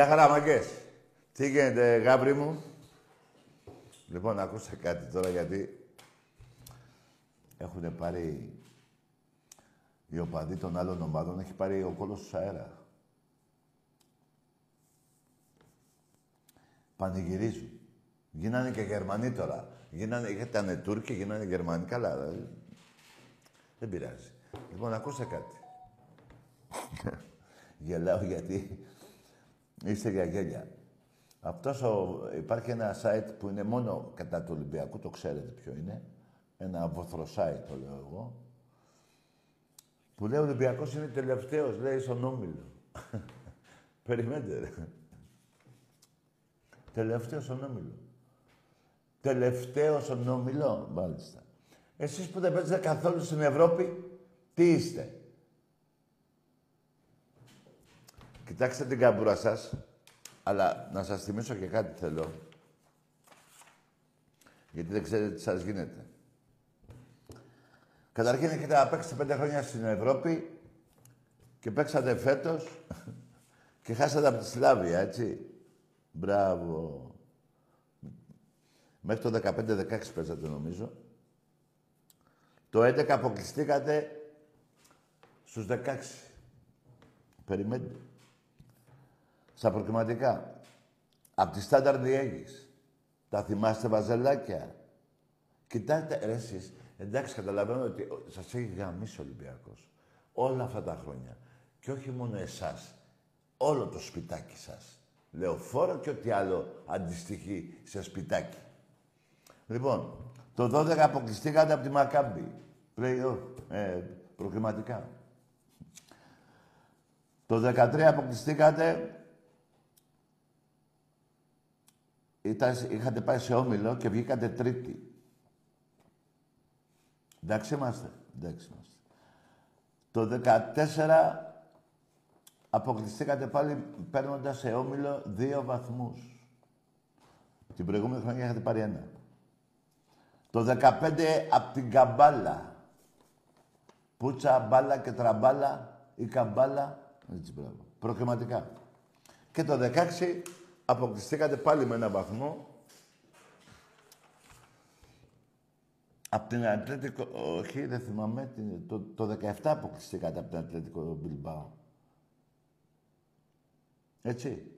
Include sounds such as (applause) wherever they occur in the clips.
Γεια χαρά, μαγκές. Τι γίνεται, γάβρι μου; Λοιπόν, ακούστε κάτι τώρα, γιατί έχουν πάρει οι οπαδοί των άλλων ομάδων, έχει πάρει ο κόλος του αέρα. Πανηγυρίζουν. Γίνανε και Γερμανοί τώρα. Γίνανε, ήταν Τούρκοι, γίνανε Γερμανοί. Καλά, ε, δεν πειράζει. Λοιπόν, ακούστε κάτι. (laughs) Γελάω γιατί Είστε για γέλια. Αυτός ο, υπάρχει ένα site που είναι μόνο κατά του Ολυμπιακού, το ξέρετε ποιο είναι. Ένα βοθρο site το λέω εγώ. Που λέει ο Ολυμπιακός είναι τελευταίος, λέει στον Όμιλο. (laughs) Περιμένετε ρε. Τελευταίος στον Όμιλο. Τελευταίος στον Όμιλο, μάλιστα. Εσείς που δεν παίζετε καθόλου στην Ευρώπη, τι είστε. Κοιτάξτε την καμπούρα σας. Αλλά να σας θυμίσω και κάτι θέλω. Γιατί δεν ξέρετε τι σας γίνεται. Καταρχήν έχετε να παίξετε πέντε χρόνια στην Ευρώπη και παίξατε φέτος (laughs) και χάσατε από τη Σλάβια, έτσι. Μπράβο. Μέχρι το 15-16 παίζατε νομίζω. Το 11 αποκλειστήκατε στους 16. Περιμένετε στα προκριματικά. Απ' τη Στάνταρ Διέγης. Τα θυμάστε βαζελάκια; Κοιτάξτε, ρε εσείς, εντάξει, καταλαβαίνω ότι σας έχει γαμίσει ο Ολυμπιακός. Όλα αυτά τα χρόνια. Και όχι μόνο εσάς. Όλο το σπιτάκι σας. Λεωφόρο και ό,τι άλλο αντιστοιχεί σε σπιτάκι. Λοιπόν, το 12 αποκλειστήκατε από τη Μακάμπη. Play ε, προκριματικά. Το 13 αποκλειστήκατε ήταν, είχατε πάει σε όμιλο και βγήκατε τρίτη. Εντάξει είμαστε. Εντάξει είμαστε. Το 14 αποκλειστήκατε πάλι παίρνοντας σε όμιλο δύο βαθμούς. Την προηγούμενη χρονιά είχατε πάρει ένα. Το 15 από την καμπάλα. Πούτσα, μπάλα και τραμπάλα ή καμπάλα. Έτσι, μπράβο. Προκριματικά. Και το 16 αποκλειστήκατε πάλι με ένα βαθμό. Από την Ατλέτικο, όχι, δεν θυμάμαι, το, το 17 αποκλειστήκατε από την Ατλέτικο Μπιλμπάου. Έτσι.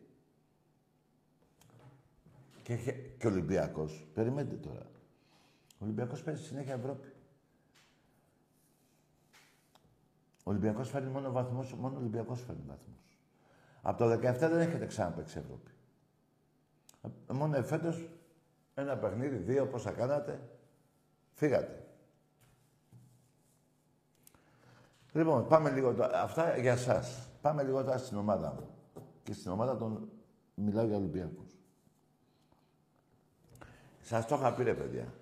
Και, και ο Ολυμπιακός. Περιμένετε τώρα. Ο Ολυμπιακός παίζει συνέχεια Ευρώπη. Ο Ολυμπιακός φέρνει μόνο βαθμούς, μόνο ο Ολυμπιακός φέρνει βαθμούς. Από το 17 δεν έχετε ξαναπαίξει Ευρώπη. Μόνο εφέτος ένα παιχνίδι, δύο, πόσα κάνατε, φύγατε. Λοιπόν, πάμε λίγο τώρα. Αυτά για σας. Πάμε λίγο τώρα στην ομάδα μου. Και στην ομάδα των μιλάω για Ολυμπιακούς. Σας το είχα πει, ρε παιδιά.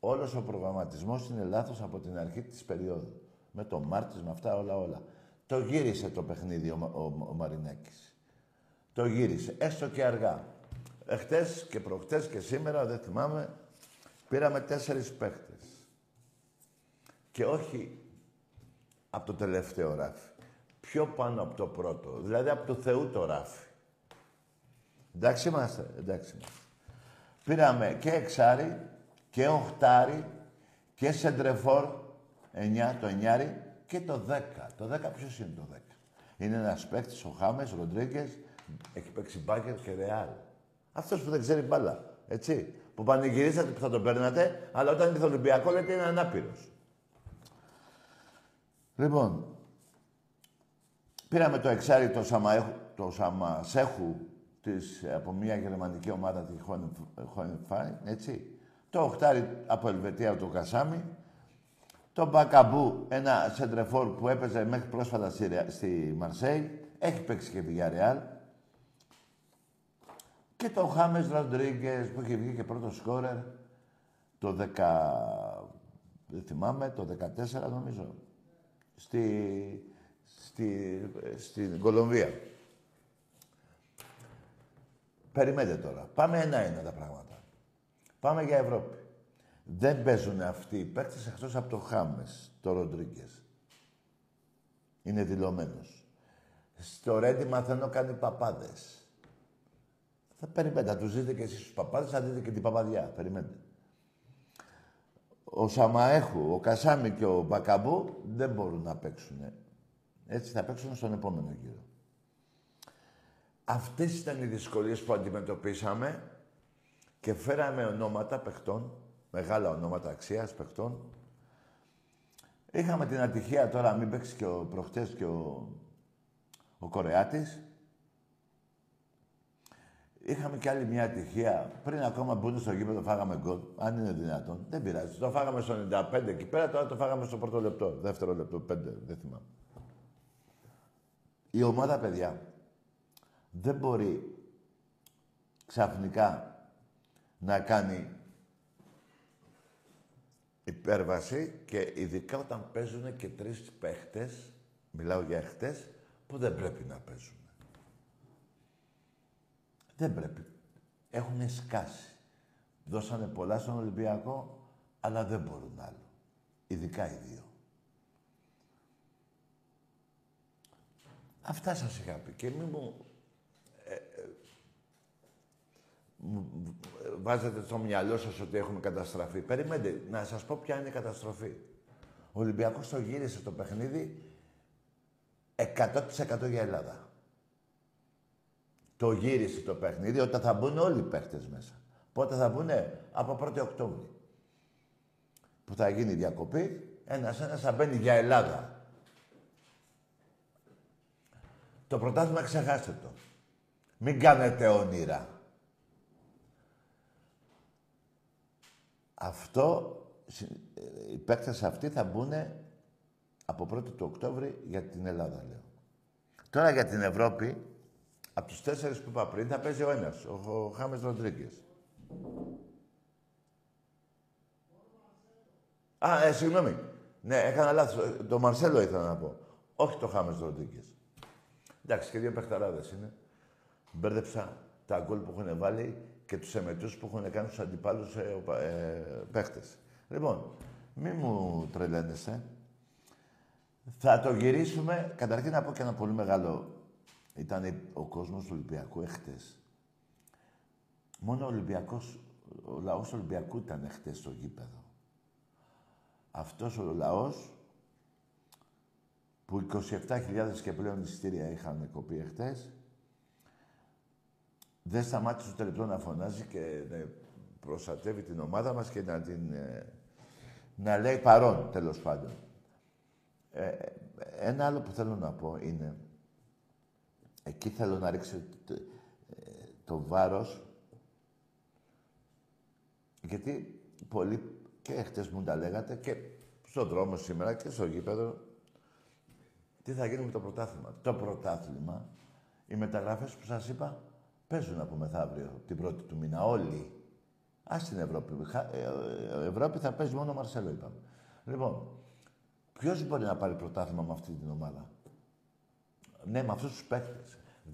Όλος ο προγραμματισμός είναι λάθος από την αρχή της περίοδου. Με το Μάρτις, με αυτά όλα όλα. Το γύρισε το παιχνίδι ο, ο, ο Μαρινάκης. Το γύρισε, έστω και αργά. Εχθές και προχτές και σήμερα, δεν θυμάμαι, πήραμε τέσσερις παίχτες. Και όχι από το τελευταίο ράφι. Πιο πάνω από το πρώτο. Δηλαδή από το Θεού το ράφι. Εντάξει είμαστε, εντάξει είμαστε. Πήραμε και εξάρι και οχτάρι και σεντρεφόρ 9, το εννιάρι και το 10. Το 10 ποιος είναι το 10. Είναι ένας παίκτης, ο Χάμες, ο Ροντρίγκες, έχει παίξει μπάκερ και ρεάλ. Αυτός που δεν ξέρει μπάλα, έτσι. Που πανηγυρίσατε που θα τον παίρνατε, αλλά όταν ήρθε Ολυμπιακό λέτε είναι ανάπηρος. Λοιπόν, πήραμε το εξάρι το, Σαμαέχου, το Σαμασέχου της, από μια γερμανική ομάδα, τη Χόνεφάι, έτσι. Το οχτάρι από Ελβετία, το Κασάμι. Το Μπακαμπού, ένα σεντρεφόρ που έπαιζε μέχρι πρόσφατα στη, στη Μαρσέη. Έχει παίξει και Villarreal. Και το Χάμες Ροντρίγκες που είχε βγει και πρώτο σκόρερ το 10... Δεν θυμάμαι, το 14 νομίζω. Στη, στη, στην Κολομβία. Περιμένετε τώρα. Πάμε ένα-ένα τα πράγματα. Πάμε για Ευρώπη. Δεν παίζουν αυτοί οι παίκτες εκτός από το Χάμες, το Ροντρίγκες. Είναι δηλωμένος. Στο Ρέντι μαθαίνω κάνει παπάδες. Θα περιμένετε, θα τους δείτε και εσείς τους παπάδες, θα δείτε και την παπαδιά. Περιμένετε. Ο Σαμαέχου, ο Κασάμι και ο Μπακαμπού δεν μπορούν να παίξουν. Έτσι θα παίξουν στον επόμενο γύρο. Αυτές ήταν οι δυσκολίες που αντιμετωπίσαμε και φέραμε ονόματα παιχτών, μεγάλα ονόματα αξίας παιχτών. Είχαμε την ατυχία τώρα, μην παίξει και ο προχτές και ο, ο Κορεάτης. Είχαμε κι άλλη μια ατυχία. Πριν ακόμα μπουν στο γήπεδο, φάγαμε γκολ. Αν είναι δυνατόν. Δεν πειράζει. Το φάγαμε στο 95 εκεί πέρα, τώρα το φάγαμε στο πρώτο λεπτό. Δεύτερο λεπτό, πέντε, δεν θυμάμαι. Η ομάδα, παιδιά, δεν μπορεί ξαφνικά να κάνει υπέρβαση και ειδικά όταν παίζουν και τρεις παίχτες, μιλάω για χτες, που δεν πρέπει να παίζουν. Δεν πρέπει. Έχουν σκάσει. Δώσανε πολλά στον Ολυμπιακό, αλλά δεν μπορούν άλλο. Ειδικά οι δύο. Αυτά σας είχα πει. Και μην μου βάζετε στο μυαλό σας ότι έχουμε καταστραφεί. Περιμένετε, να σας πω ποια είναι η καταστροφή. Ο Ολυμπιακός το γύρισε το παιχνίδι 100% για Ελλάδα. Το γύρισε το παιχνίδι όταν θα μπουν όλοι οι παίχτες μέσα. Πότε θα μπουν, από 1η Οκτώβρη. Που θα γίνει διακοπή, ένας-ένας θα μπαίνει για Ελλάδα. Το πρωτάθλημα ξεχάστε το. Μην κάνετε όνειρα. Αυτό, οι παίκτες αυτοί θα μπουν από 1η του Οκτώβρη για την Ελλάδα, λέω. Τώρα για την Ευρώπη, από τους τέσσερις που είπα πριν, θα παίζει ο ένας, ο, ο Χάμες Ροντρίγκες. Α, ε, συγγνώμη. Ναι, έκανα λάθος. Το Μαρσέλο ήθελα να πω. Όχι το Χάμες Ροντρίγκες. Εντάξει, και δύο παιχταράδες είναι. Μπέρδεψα τα γκολ που έχουν βάλει και τους εμετούς που έχουν κάνει τους αντιπάλους ε, ε, παίχτες. Λοιπόν, μη μου τρελαίνεσαι. Θα το γυρίσουμε. Καταρχήν να πω και ένα πολύ μεγάλο. Ήταν ο κόσμος του Ολυμπιακού έχτες. Μόνο ο Ολυμπιακός, ο λαός του Ολυμπιακού ήταν έχτες στο γήπεδο. Αυτός ο λαός που 27.000 και πλέον εισιτήρια είχαν κοπεί εχθές, δεν σταμάτησε ούτε λεπτό να φωνάζει και να προστατεύει την ομάδα μας και να την... Ε, να λέει παρόν, τέλος πάντων. Ε, ένα άλλο που θέλω να πω είναι... Εκεί θέλω να ρίξω το, το βάρος γιατί πολλοί και χτες μου τα λέγατε και στον δρόμο σήμερα και στο γήπεδο τι θα γίνει με το πρωτάθλημα. Το πρωτάθλημα, οι μεταγραφές που σας είπα, Παίζουν από μεθαύριο, την πρώτη του μήνα, όλοι. Α την Ευρώπη. Ε, ε, Ευρώπη θα παίζει μόνο ο Μαρσέλο, είπαμε. Λοιπόν, ποιος μπορεί να πάρει πρωτάθλημα με αυτή την ομάδα; Ναι, με αυτούς τους παίχτε.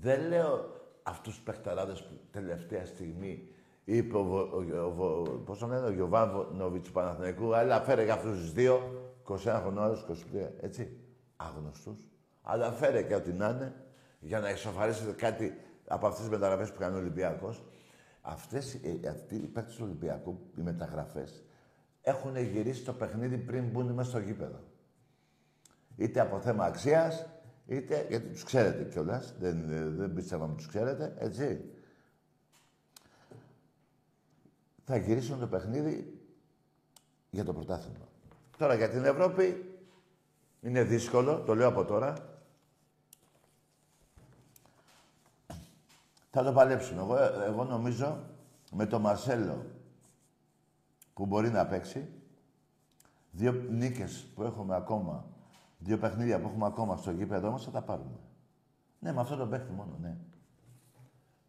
Δεν λέω αυτούς τους παιχταράδε που τελευταία στιγμή είπε ο, ο, ο, πώς το λένε, ο Γιωβάνοβιτς του Παναθηναϊκού, αλλά φέρε για αυτούς τους δύο, 21 χρονών, 23, έτσι. Άγνωστου. Αλλά φέρε και ό,τι να είναι, για να εξοφαρίσετε κάτι από αυτές τις μεταγραφές που κάνει ο Ολυμπιακός. Αυτές, ε, αυτοί οι παίκτες του Ολυμπιακού, οι μεταγραφές, έχουν γυρίσει το παιχνίδι πριν μπουν μέσα στο γήπεδο. Είτε από θέμα αξίας, είτε γιατί τους ξέρετε κιόλας. Δεν, δεν πίστευα να τους ξέρετε, έτσι. Θα γυρίσουν το παιχνίδι για το πρωτάθλημα. Τώρα για την Ευρώπη είναι δύσκολο, το λέω από τώρα. Θα το παλέψουν. Εγώ, εγώ νομίζω με το Μαρσέλο που μπορεί να παίξει, δύο νίκες που έχουμε ακόμα, δύο παιχνίδια που έχουμε ακόμα στο γήπεδο μας, θα τα πάρουμε. Ναι, με αυτό το παίχτη μόνο, ναι.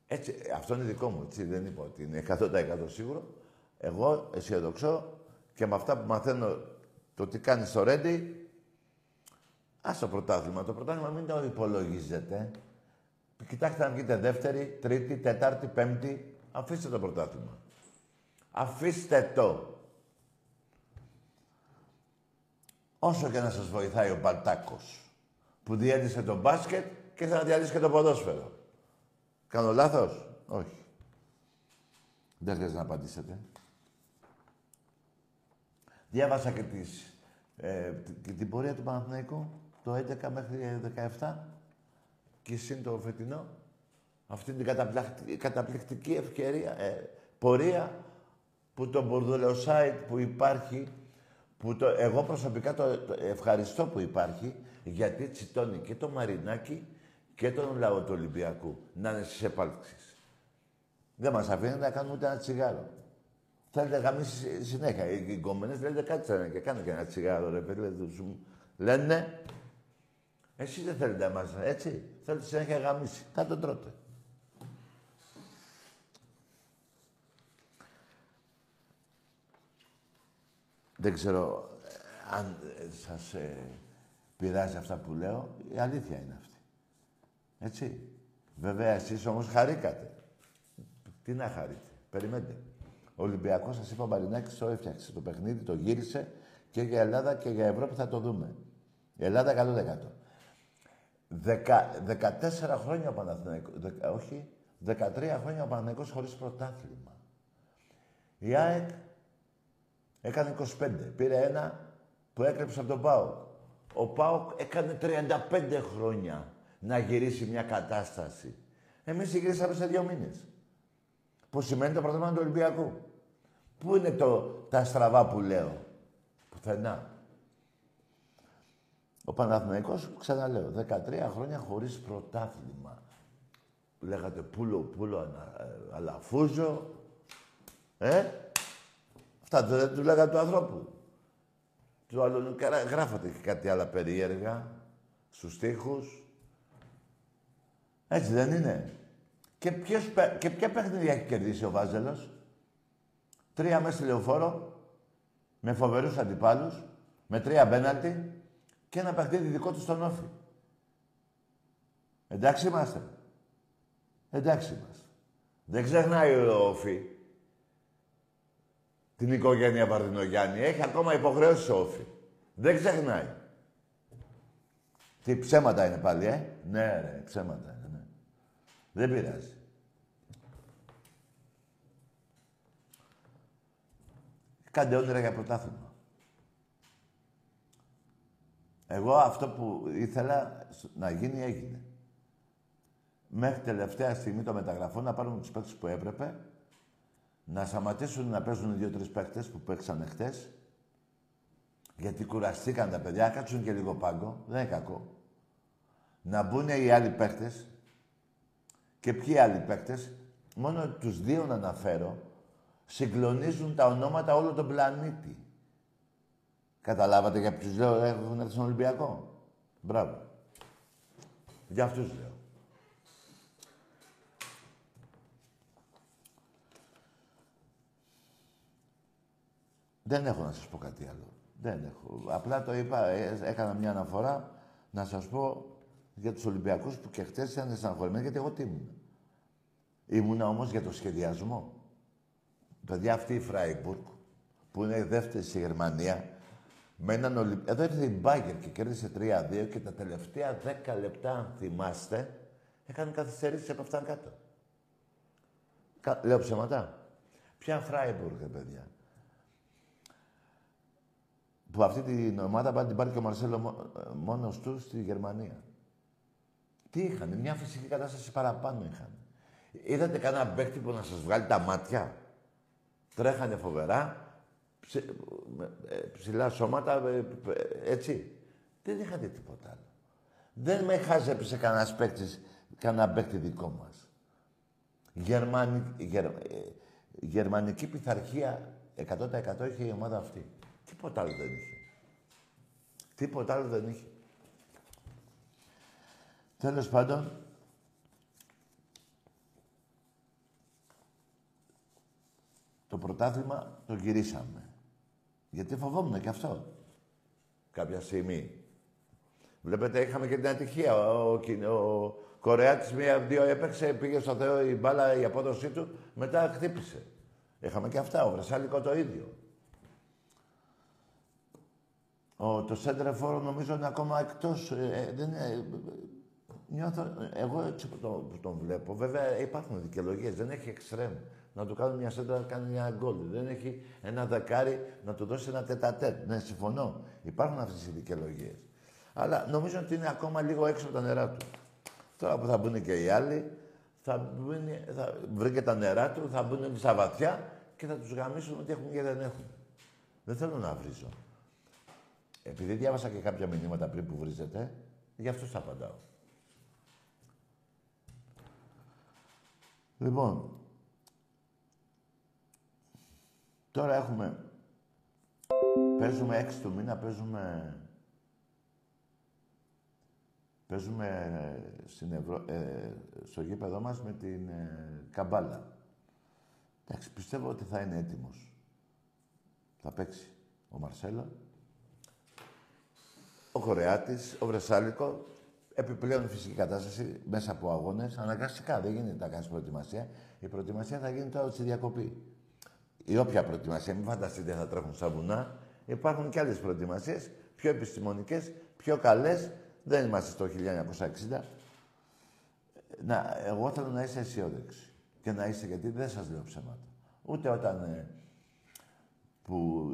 Έτσι, αυτό είναι δικό μου, έτσι, δεν είπα ότι είναι 100% σίγουρο. Εγώ αισιοδοξώ και με αυτά που μαθαίνω το τι κάνει στο Ρέντι, ας το πρωτάθλημα. Το πρωτάθλημα μην το υπολογίζετε. Κοιτάξτε να βγείτε δεύτερη, τρίτη, τετάρτη, πέμπτη. Αφήστε το πρωτάθλημα. Αφήστε το. Όσο και να σας βοηθάει ο Παλτάκος, που διέλυσε το μπάσκετ και θα διαλύσει και το ποδόσφαιρο. Κάνω λάθος; Όχι. Δεν χρειάζεται να απαντήσετε. Διάβασα και, τις, ε, και την πορεία του Παναθηναϊκού το 11 μέχρι 17 και συν το φετινό. Αυτή την καταπληκτική ευκαιρία, ε, πορεία που το site που υπάρχει, που το, εγώ προσωπικά το, ευχαριστώ που υπάρχει, γιατί τσιτώνει και το Μαρινάκι και τον λαό του Ολυμπιακού να είναι στις επάλξεις. Δεν μας αφήνει να κάνουμε ούτε ένα τσιγάρο. Θέλετε γαμίσει συνέχεια. Οι κομμενές λέτε κάτι και κάνε και ένα τσιγάρο, ρε παιδί. Λένε, εσύ δεν θέλετε εμάς, έτσι. Θέλετε συνέχεια γαμίσει. Θα τον τρώτε. Δεν ξέρω ε, αν ε, σας ε, πειράζει αυτά που λέω. Η αλήθεια είναι αυτή. Έτσι. Βέβαια, εσείς όμως χαρήκατε. Τι να χαρείτε. Περιμένετε. Ο Ολυμπιακός, σας είπα, ο Μαρινάκης το έφτιαξε το παιχνίδι, το γύρισε και για Ελλάδα και για Ευρώπη θα το δούμε. Η Ελλάδα 100%. Δεκα, 14 χρόνια ο Παναθηναϊκός, όχι, 13 χρόνια ο Παναθηναϊκός χωρίς πρωτάθλημα. Η ΑΕΚ έκανε 25. Πήρε ένα που έκρυψε από τον ΠΑΟΚ. Ο ΠΑΟΚ έκανε 35 χρόνια να γυρίσει μια κατάσταση. Εμείς γυρίσαμε σε δύο μήνες. Που σημαίνει το πρωτάθλημα του Ολυμπιακού. Πού είναι το, τα στραβά που λέω; Πουθενά. Ο Παναθηναϊκός, ξαναλέω, 13 χρόνια χωρίς πρωτάθλημα. Λέγατε πούλο, πούλο, ε, αλαφούζο. Ε, αυτά δεν του λέγατε του ανθρώπου. Του άλλου γράφατε και κάτι άλλα περίεργα στους τοίχους. Έτσι δεν είναι. Και, ποιος, και ποια παιχνίδια έχει κερδίσει ο Βάζελος; Τρία μέσα στη λεωφόρο, με φοβερούς αντιπάλους, με τρία μπέναλτι και ένα παιχνίδι δικό του στον Όφη. Εντάξει είμαστε. Εντάξει είμαστε. Δεν ξεχνάει ο Όφη την οικογένεια Βαρδινογιάννη. Έχει ακόμα υποχρέωση ο Όφη. Δεν ξεχνάει. Τι ψέματα είναι πάλι, ε; Ναι, ρε, ψέματα είναι, ναι. Δεν πειράζει. Κάντε όνειρα για πρωτάθλημα. Εγώ αυτό που ήθελα να γίνει, έγινε. Μέχρι τελευταία στιγμή το μεταγραφών να πάρουν τους παίκτες που έπρεπε, να σταματήσουν να παίζουν οι δύο-τρεις παίκτες που παίξαν χτες, γιατί κουραστήκαν τα παιδιά, κάτσουν και λίγο πάγκο, δεν είναι κακό. Να μπουν οι άλλοι παίκτες και ποιοι άλλοι παίκτες, μόνο τους δύο να αναφέρω, συγκλονίζουν τα ονόματα όλο τον πλανήτη. Καταλάβατε για ποιους λέω έχουν έρθει στον Ολυμπιακό. Μπράβο. Για αυτούς λέω. Δεν έχω να σας πω κάτι άλλο. Δεν έχω. Απλά το είπα, ε, έκανα μια αναφορά να σας πω για τους Ολυμπιακούς που και χτες ήταν στεναχωρημένοι, γιατί εγώ τι ήμουν. Ήμουνα όμως για το σχεδιασμό. Παιδιά, αυτή η Φράιμπουργκ, που είναι δεύτερη στη Γερμανία, με έναν Ολυ... Εδώ ήρθε η Μπάγκερ και κέρδισε 3-2 και τα τελευταία 10 λεπτά, αν θυμάστε, έκανε καθυστερήσεις από αυτά κάτω. Κα... Λέω ψέματα. Ποια Φράιμπουργκ, παιδιά. Που αυτή την ομάδα πάει την πάρει και ο Μαρσέλο μόνος τους στη Γερμανία. Τι είχαν, μια φυσική κατάσταση παραπάνω είχαν. Είδατε κανένα παίκτη που να σας βγάλει τα μάτια; Τρέχανε φοβερά, ε, ψηλά σώματα, ε, έτσι. Δεν είχατε τίποτα άλλο. Δεν με χάζεψε κανένας παίκτης, κανένα παίκτη δικό μας. Γερμανι, γερ, ε, γερμανική πειθαρχία 100% είχε η ομάδα αυτή. Τίποτα άλλο δεν είχε. Τίποτα άλλο δεν είχε. Τέλος πάντων, το πρωτάθλημα το γυρίσαμε. Γιατί φοβόμουν και αυτό. Κάποια στιγμή. Βλέπετε, είχαμε και την ατυχία. Ο, ο, ο Κορεάτης μία-δύο έπαιξε, πήγε στο Θεό η μπάλα, η απόδοσή του, μετά χτύπησε. Είχαμε και αυτά, ο Βρασάλικο το ίδιο. Ο, το Σέντρεφόρο νομίζω είναι ακόμα εκτός, ε, ε, δεν είναι, Νιώθω, εγώ έτσι που, το, που τον βλέπω, βέβαια υπάρχουν δικαιολογίες, δεν έχει εξτρέμ. Να του κάνουν μια σέντρα να κάνει μια γκολ. Δεν έχει ένα δεκάρι να του δώσει ένα τετατέτ. Ναι, συμφωνώ. Υπάρχουν αυτές οι δικαιολογίες. Αλλά νομίζω ότι είναι ακόμα λίγο έξω από τα νερά του. Τώρα που θα μπουν και οι άλλοι, θα, μπουν, θα βρει και τα νερά του, θα μπουν στα βαθιά και θα τους γαμίσουν ότι έχουν και δεν έχουν. Δεν θέλω να βρίζω. Επειδή διάβασα και κάποια μηνύματα πριν που βρίζετε, γι' αυτό θα απαντάω. Λοιπόν, τώρα έχουμε... Παίζουμε έξι του μήνα, παίζουμε... Παίζουμε στην Ευρω... ε, στο γήπεδό μας με την ε, Καμπάλα. Εντάξει, πιστεύω ότι θα είναι έτοιμος. Θα παίξει ο Μαρσέλο, ο Κορεάτης, ο Βρεσάλικο επιπλέον φυσική κατάσταση μέσα από αγώνες. Αναγκαστικά δεν γίνεται να κάνεις προετοιμασία. Η προετοιμασία θα γίνει τώρα στη διακοπή. Η όποια προετοιμασία, μην φανταστείτε θα τρέχουν στα βουνά. Υπάρχουν και άλλες προετοιμασίες, πιο επιστημονικές, πιο καλές. Δεν είμαστε στο 1960. Να, εγώ θέλω να είσαι αισιόδοξη. Και να είσαι, γιατί δεν σας λέω ψέματα. Ούτε όταν ε, που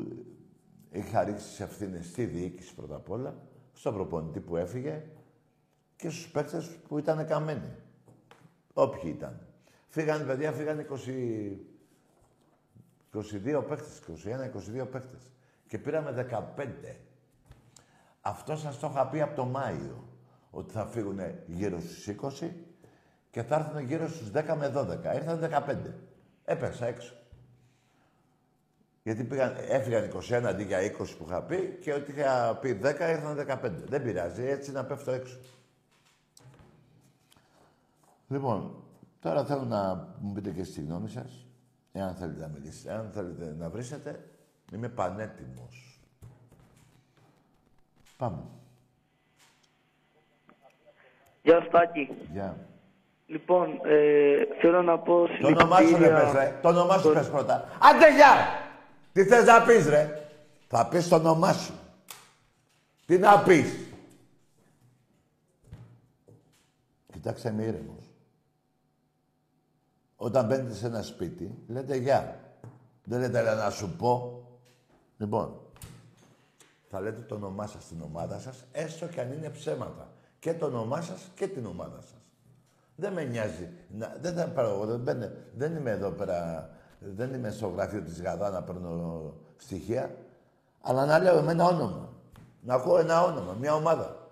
είχα ρίξει τις ευθύνες στη διοίκηση πρώτα απ' όλα, στον προπονητή που έφυγε, και στους παίκτες που ήταν καμένοι. Όποιοι ήταν. Φύγανε, παιδιά, φύγανε 20... 22 παίκτες, 21-22 παίκτες. Και πήραμε 15. Αυτό σας το είχα πει από το Μάιο. Ότι θα φύγουν γύρω στους 20 και θα έρθουν γύρω στους 10 με 12. Ήρθαν 15. Έπεσα έξω. Γιατί πήγαν, έφυγαν 21 αντί για 20 που είχα πει και ότι είχα πει 10 ήρθαν 15. Δεν πειράζει, έτσι να πέφτω έξω. Λοιπόν, τώρα θέλω να μου πείτε και στη γνώμη σας, εάν θέλετε να μιλήσετε. Εάν θέλετε να βρίσετε, είμαι πανέτοιμος. Πάμε. Γεια Στάκη. Γεια. Λοιπόν, ε, θέλω να πω Το όνομά σου ρε πες, ρε. Το όνομά σου πες πρώτα. Άντε, γεια! Τι θες να πεις, ρε; Θα πεις το όνομά σου. Τι να πεις; Κοιτάξτε, είμαι ήρεμος. Όταν μπαίνετε σε ένα σπίτι, λέτε γεια. Δεν λέτε να σου πω. Λοιπόν, θα λέτε το όνομά σας στην ομάδα σας, έστω και αν είναι ψέματα. Και το όνομά σας και την ομάδα σας. Δεν με νοιάζει. Να, δεν θα πάρω δεν, δεν είμαι εδώ πέρα, δεν είμαι στο γραφείο της Γαδά να παίρνω στοιχεία, αλλά να λέω με ένα όνομα. Να ακούω ένα όνομα, μια ομάδα.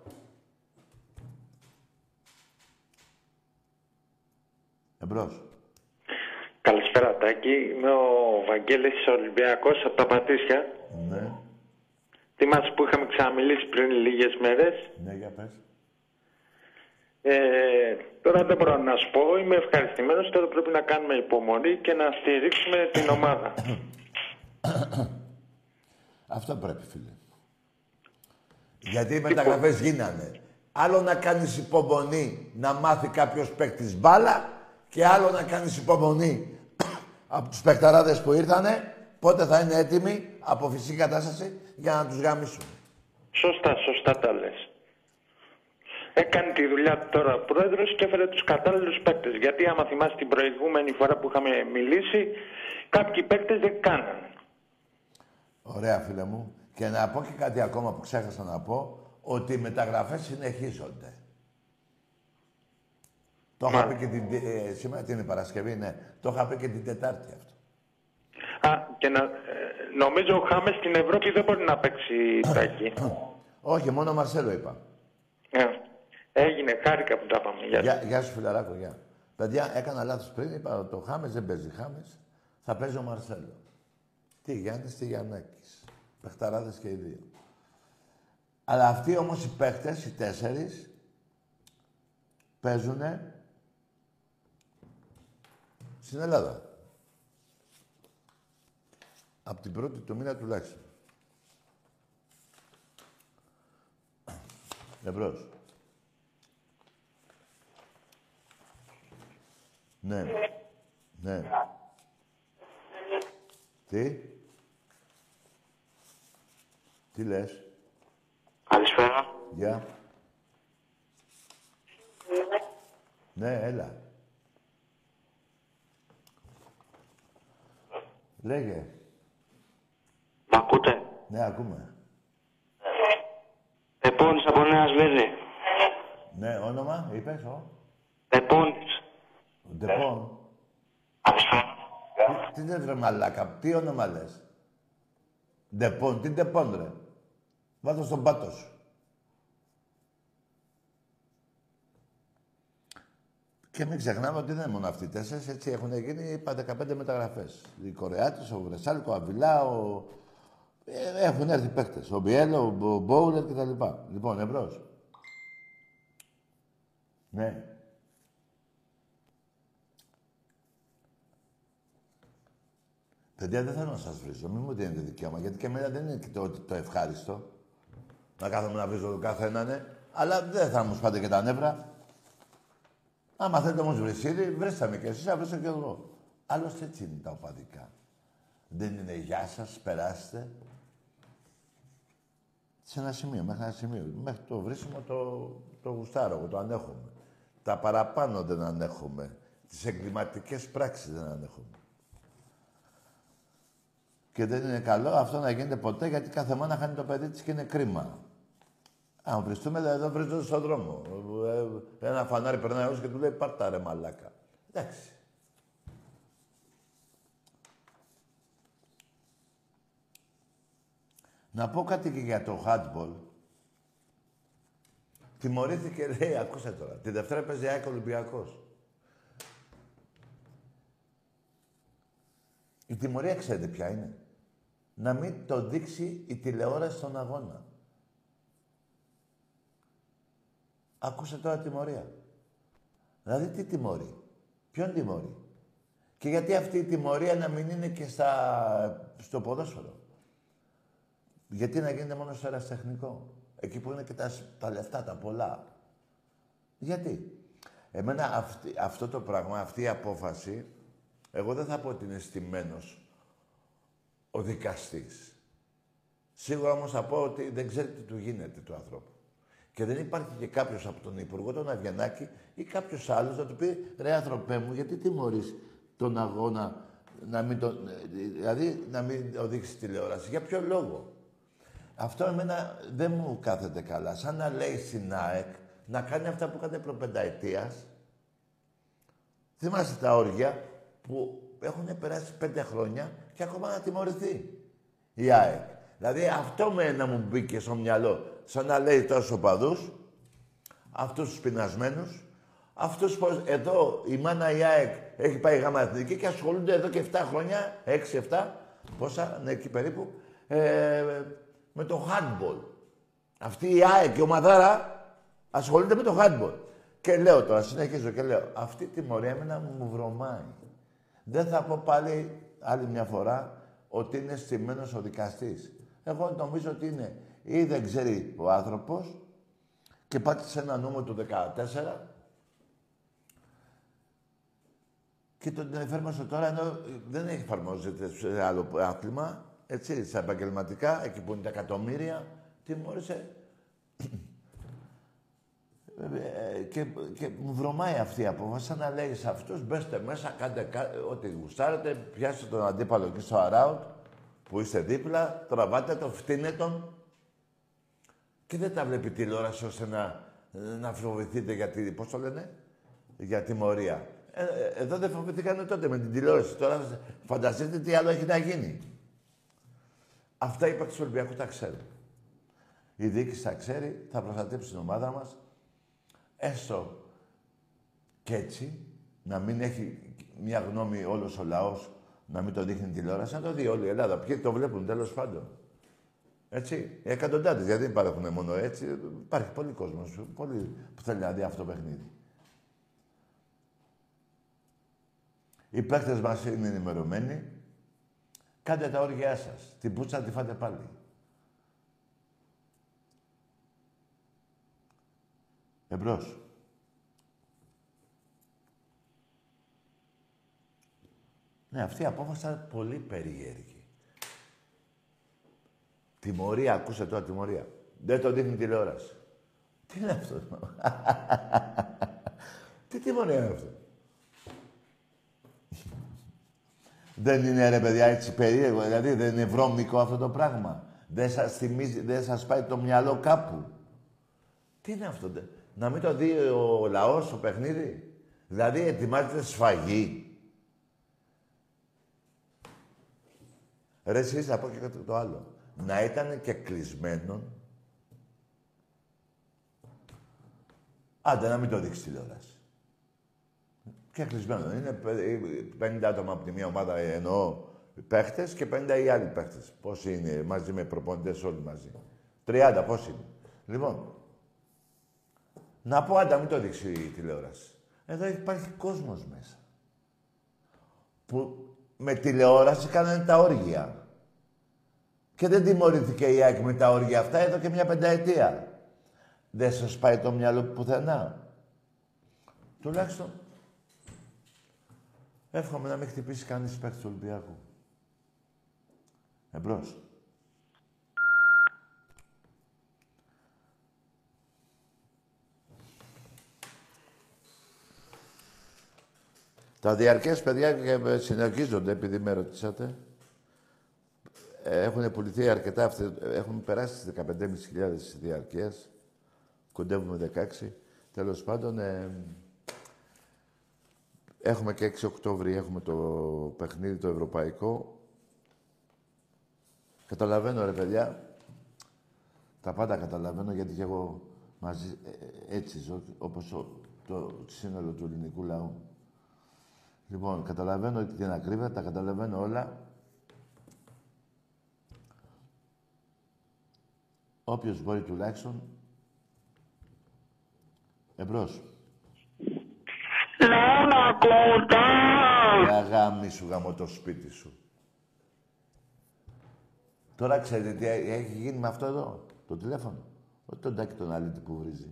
Εμπρός. Καλησπέρα Τάκη, είμαι ο Βαγγέλης Ολυμπιακός από τα Πατήσια. Ναι. Θυμάσαι που είχαμε ξαναμιλήσει πριν λίγες μέρες. Ναι, για πες. Ε, τώρα δεν μπορώ να σου πω, είμαι ευχαριστημένος, τώρα πρέπει να κάνουμε υπομονή και να στηρίξουμε την ομάδα. (coughs) Αυτό πρέπει, φίλε. Γιατί οι μεταγραφές γίνανε. Άλλο να κάνεις υπομονή να μάθει κάποιος παίκτης μπάλα και άλλο να κάνεις υπομονή (coughs) από τους παικταράδες που ήρθανε πότε θα είναι έτοιμοι από φυσική κατάσταση για να τους γαμίσουν. Σωστά, σωστά τα λες. Έκανε τη δουλειά του τώρα ο πρόεδρος και έφερε τους κατάλληλους παίκτες. Γιατί άμα θυμάσαι την προηγούμενη φορά που είχαμε μιλήσει, κάποιοι παίκτες δεν κάνανε. Ωραία, φίλε μου. Και να πω και κάτι ακόμα που ξέχασα να πω, ότι οι μεταγραφές συνεχίζονται. Το είχα πει και την... Ε, σήμερα την Παρασκευή, ναι. Το είχα πει και την Τετάρτη αυτό. Α, και να, ε, νομίζω ο Χάμες στην Ευρώπη δεν μπορεί να παίξει (coughs) τάκι. Όχι, μόνο Μαρσέλο είπα. Ε, έγινε, χάρηκα που τα είπαμε. Γεια, Γεια, γεια σου, φιλαράκο, γεια. Παιδιά, έκανα λάθος πριν, είπα το Χάμες δεν παίζει Χάμες, θα παίζει ο Μαρσέλο. Τι Γιάννης, τι Γιαννάκης. Πεχταράδες και οι δύο. Αλλά αυτοί όμως οι παίχτες, οι τέσσερις, παίζουνε στην Ελλάδα. Από την πρώτη του μήνα τουλάχιστον. Εμπρός. Ναι. Ναι. Τι; Τι λες; Καλησπέρα. Γεια. Ναι, έλα. Λέγε. Μ' ακούτε; Ναι, ακούμε. Επώνης από Νέα Σβέζη. Ναι, όνομα, είπες, ο. Επώνης. Ντεπών. Καλησπέρα. Τι- Τι δεν βρε μαλάκα, τι όνομα λες; Ντεπών, τι ντεπών ρε. Βάζω στον πάτο σου. Και μην ξεχνάμε ότι δεν είναι μόνο αυτοί οι τέσσερις, έτσι έχουν γίνει είπα 15 μεταγραφές. Οι Κορεάτες, ο Βρεσάλικο, ο Αβιλά, ο... Ε, έχουν έρθει παίκτες. Ο Μπιέλο, ο Μπο- Μπόουλερ κτλ. Λοιπόν, εμπρός. Ναι. Παιδιά, δεν θέλω να σας βρίζω. Μην μου δίνετε δικαίωμα. Γιατί και εμένα δεν είναι και το, το ευχάριστο. Να κάθομαι να βρίζω τον καθέναν. ναι. Αλλά δεν θα μου σπάτε και τα νεύρα. Άμα θέλετε όμως βρυσίδι, βρέστε με κι εσείς, θα βρίσω κι εγώ. Άλλωστε έτσι είναι τα οπαδικά. Δεν είναι γεια σας, περάστε. Σε ένα σημείο, μέχρι ένα σημείο. Μέχρι το βρίσιμο το, το γουστάρω, εγώ το ανέχομαι. Τα παραπάνω δεν ανέχομαι. Τις εγκληματικές πράξεις δεν ανέχομαι. Και δεν είναι καλό αυτό να γίνεται ποτέ γιατί κάθε μάνα χάνει το παιδί της και είναι κρίμα. Αν βριστούμε, δηλαδή εδώ βρίσκονται στον δρόμο. Ε, Ένα φανάρι περνάει όλος και του λέει πάρτα ρε μαλάκα. Εντάξει. Να πω κάτι και για το hardball. Τιμωρήθηκε, λέει, ακούσε τώρα. Τη Δευτέρα παίζει ΑΕΚ Ολυμπιακός. Η τιμωρία ξέρετε ποια είναι. Να μην το δείξει η τηλεόραση στον αγώνα. Άκουσε τώρα τιμωρία. Δηλαδή τι τιμωρεί; Ποιον τιμωρεί; Και γιατί αυτή η τιμωρία να μην είναι και στα... στο ποδόσφαιρο; Γιατί να γίνεται μόνο στο αεραστεχνικό; Εκεί που είναι και τα, τα λεφτά, τα πολλά. Γιατί; Εμένα αυτή, αυτό το πράγμα, αυτή η απόφαση, εγώ δεν θα πω ότι είναι στημένος ο δικαστής. Σίγουρα όμως θα πω ότι δεν ξέρει τι του γίνεται του ανθρώπου. Και δεν υπάρχει και κάποιος από τον Υπουργό, τον Αβιανάκη ή κάποιος άλλος να του πει «Ρε άνθρωπέ μου, γιατί τιμωρείς τον αγώνα να μην τον, δηλαδή να μην οδείξει τηλεόραση. Για ποιο λόγο; Αυτό εμένα δεν μου κάθεται καλά. Σαν να λέει στην ΑΕΚ να κάνει αυτά που έκανε προπενταετίας. Θυμάστε τα όργια που έχουν περάσει πέντε χρόνια και ακόμα να τιμωρηθεί η ΑΕΚ. Δηλαδή αυτό με να μου μπήκε στο μυαλό. Σαν να λέει τόσο παδούς, αυτούς τους πεινασμένους, αυτούς που εδώ η μάνα η ΑΕΚ έχει πάει γάμα εθνική και ασχολούνται εδώ και 7 χρόνια, 6-7, πόσα, ναι, εκεί περίπου, ε, με το handball. Αυτή η ΑΕΚ και η ομαδάρα ασχολείται με το handball. Και λέω τώρα, συνεχίζω και λέω, αυτή τη τιμωρία εμένα μου βρωμάει. Δεν θα πω πάλι άλλη μια φορά ότι είναι στημένος ο δικαστής. Εγώ νομίζω ότι είναι ή δεν ξέρει ο άνθρωπος και πάτησε ένα νούμερο του 14 και τον εφάρμοσε τώρα ενώ δεν έχει εφαρμόζεται σε άλλο άθλημα, έτσι, στα επαγγελματικά, εκεί που είναι τα εκατομμύρια, τιμώρησε ε, και, και μου βρωμάει αυτή η απόφαση, σαν να λέει σε αυτούς, μπέστε μέσα, κάντε κα, ό,τι γουστάρετε, πιάστε τον αντίπαλο εκεί στο αράουτ, που είστε δίπλα, τραβάτε τον, φτύνε τον και δεν τα βλέπει τηλεόραση ώστε να, να φοβηθείτε γιατί, πώς το λένε, για τιμωρία. Ε, ε, εδώ δεν φοβηθήκανε τότε με την τηλεόραση. Τώρα φανταστείτε τι άλλο έχει να γίνει. Αυτά οι παίκτες του Ολυμπιακούς τα ξέρουν. Η διοίκηση τα ξέρει, θα προστατέψει την ομάδα μας. Έστω και έτσι, να μην έχει μια γνώμη όλος ο λαός, να μην το δείχνει τηλεόραση, να το δει όλη η Ελλάδα. Ποιοι το βλέπουν τέλος πάντων. Έτσι, εκατοντάδες, γιατί δεν υπάρχουν μόνο έτσι. Υπάρχει πολύ κόσμος, πολύ που θέλει να δει αυτό το παιχνίδι. Οι παίχτες μας είναι ενημερωμένοι. Κάντε τα όργια σας. Την πούτσα τη φάτε πάλι. Εμπρός. Ναι, αυτή η απόφαση ήταν πολύ περίεργη. Τιμωρία, ακούσε τώρα τιμωρία. Δεν το δείχνει τηλεόραση. Τι είναι αυτό; Τι τιμωρία είναι αυτό; δεν είναι ρε παιδιά έτσι περίεργο, δηλαδή δεν είναι βρώμικο αυτό το πράγμα. Δεν σας θυμίζει, δεν σας πάει το μυαλό κάπου. Τι είναι αυτό, να μην το δει ο λαός, το παιχνίδι. Δηλαδή ετοιμάζεται σφαγή. Ρε εσείς θα πω και κάτι το άλλο. Να ήταν και κλεισμένο. Άντε να μην το δείξει τηλεόραση. Και κλεισμένο. Είναι 50 άτομα από τη μία ομάδα εννοώ παίχτες και 50 οι άλλοι παίχτες. Πόσοι είναι μαζί με προπονητές όλοι μαζί. 30 πόσοι είναι. Λοιπόν, να πω άντα μην το δείξει η τηλεόραση. Εδώ υπάρχει κόσμος μέσα. Που με τηλεόραση κάνανε τα όργια. Και δεν τιμωρήθηκε η ΑΕΚ με τα όργια αυτά εδώ και μια πενταετία. Δεν σας πάει το μυαλό πουθενά. Τουλάχιστον εύχομαι να μην χτυπήσει κανείς παίκτης του Ολυμπιακού. Εμπρός. Τα διαρκές παιδιά συνεχίζονται, επειδή με ρωτήσατε. Έχουν πουληθεί αρκετά, έχουν περάσει τις 15.500 διαρκές. Κοντεύουμε 16. Τέλος πάντων, ε, έχουμε και 6 Οκτώβρη, έχουμε το παιχνίδι το ευρωπαϊκό. Καταλαβαίνω ρε παιδιά, τα πάντα καταλαβαίνω γιατί και εγώ μαζί ε, έτσι ζω, όπως το σύνολο του ελληνικού λαού. Λοιπόν, καταλαβαίνω την ακρίβεια, τα καταλαβαίνω όλα. Όποιος μπορεί τουλάχιστον, εμπρός. Λάμα κοντά! Για γάμι σου γάμο το σπίτι σου. Τώρα ξέρετε τι έχει γίνει με αυτό εδώ, το τηλέφωνο. Όχι τον τάκι τον αλήτη που βρίζει.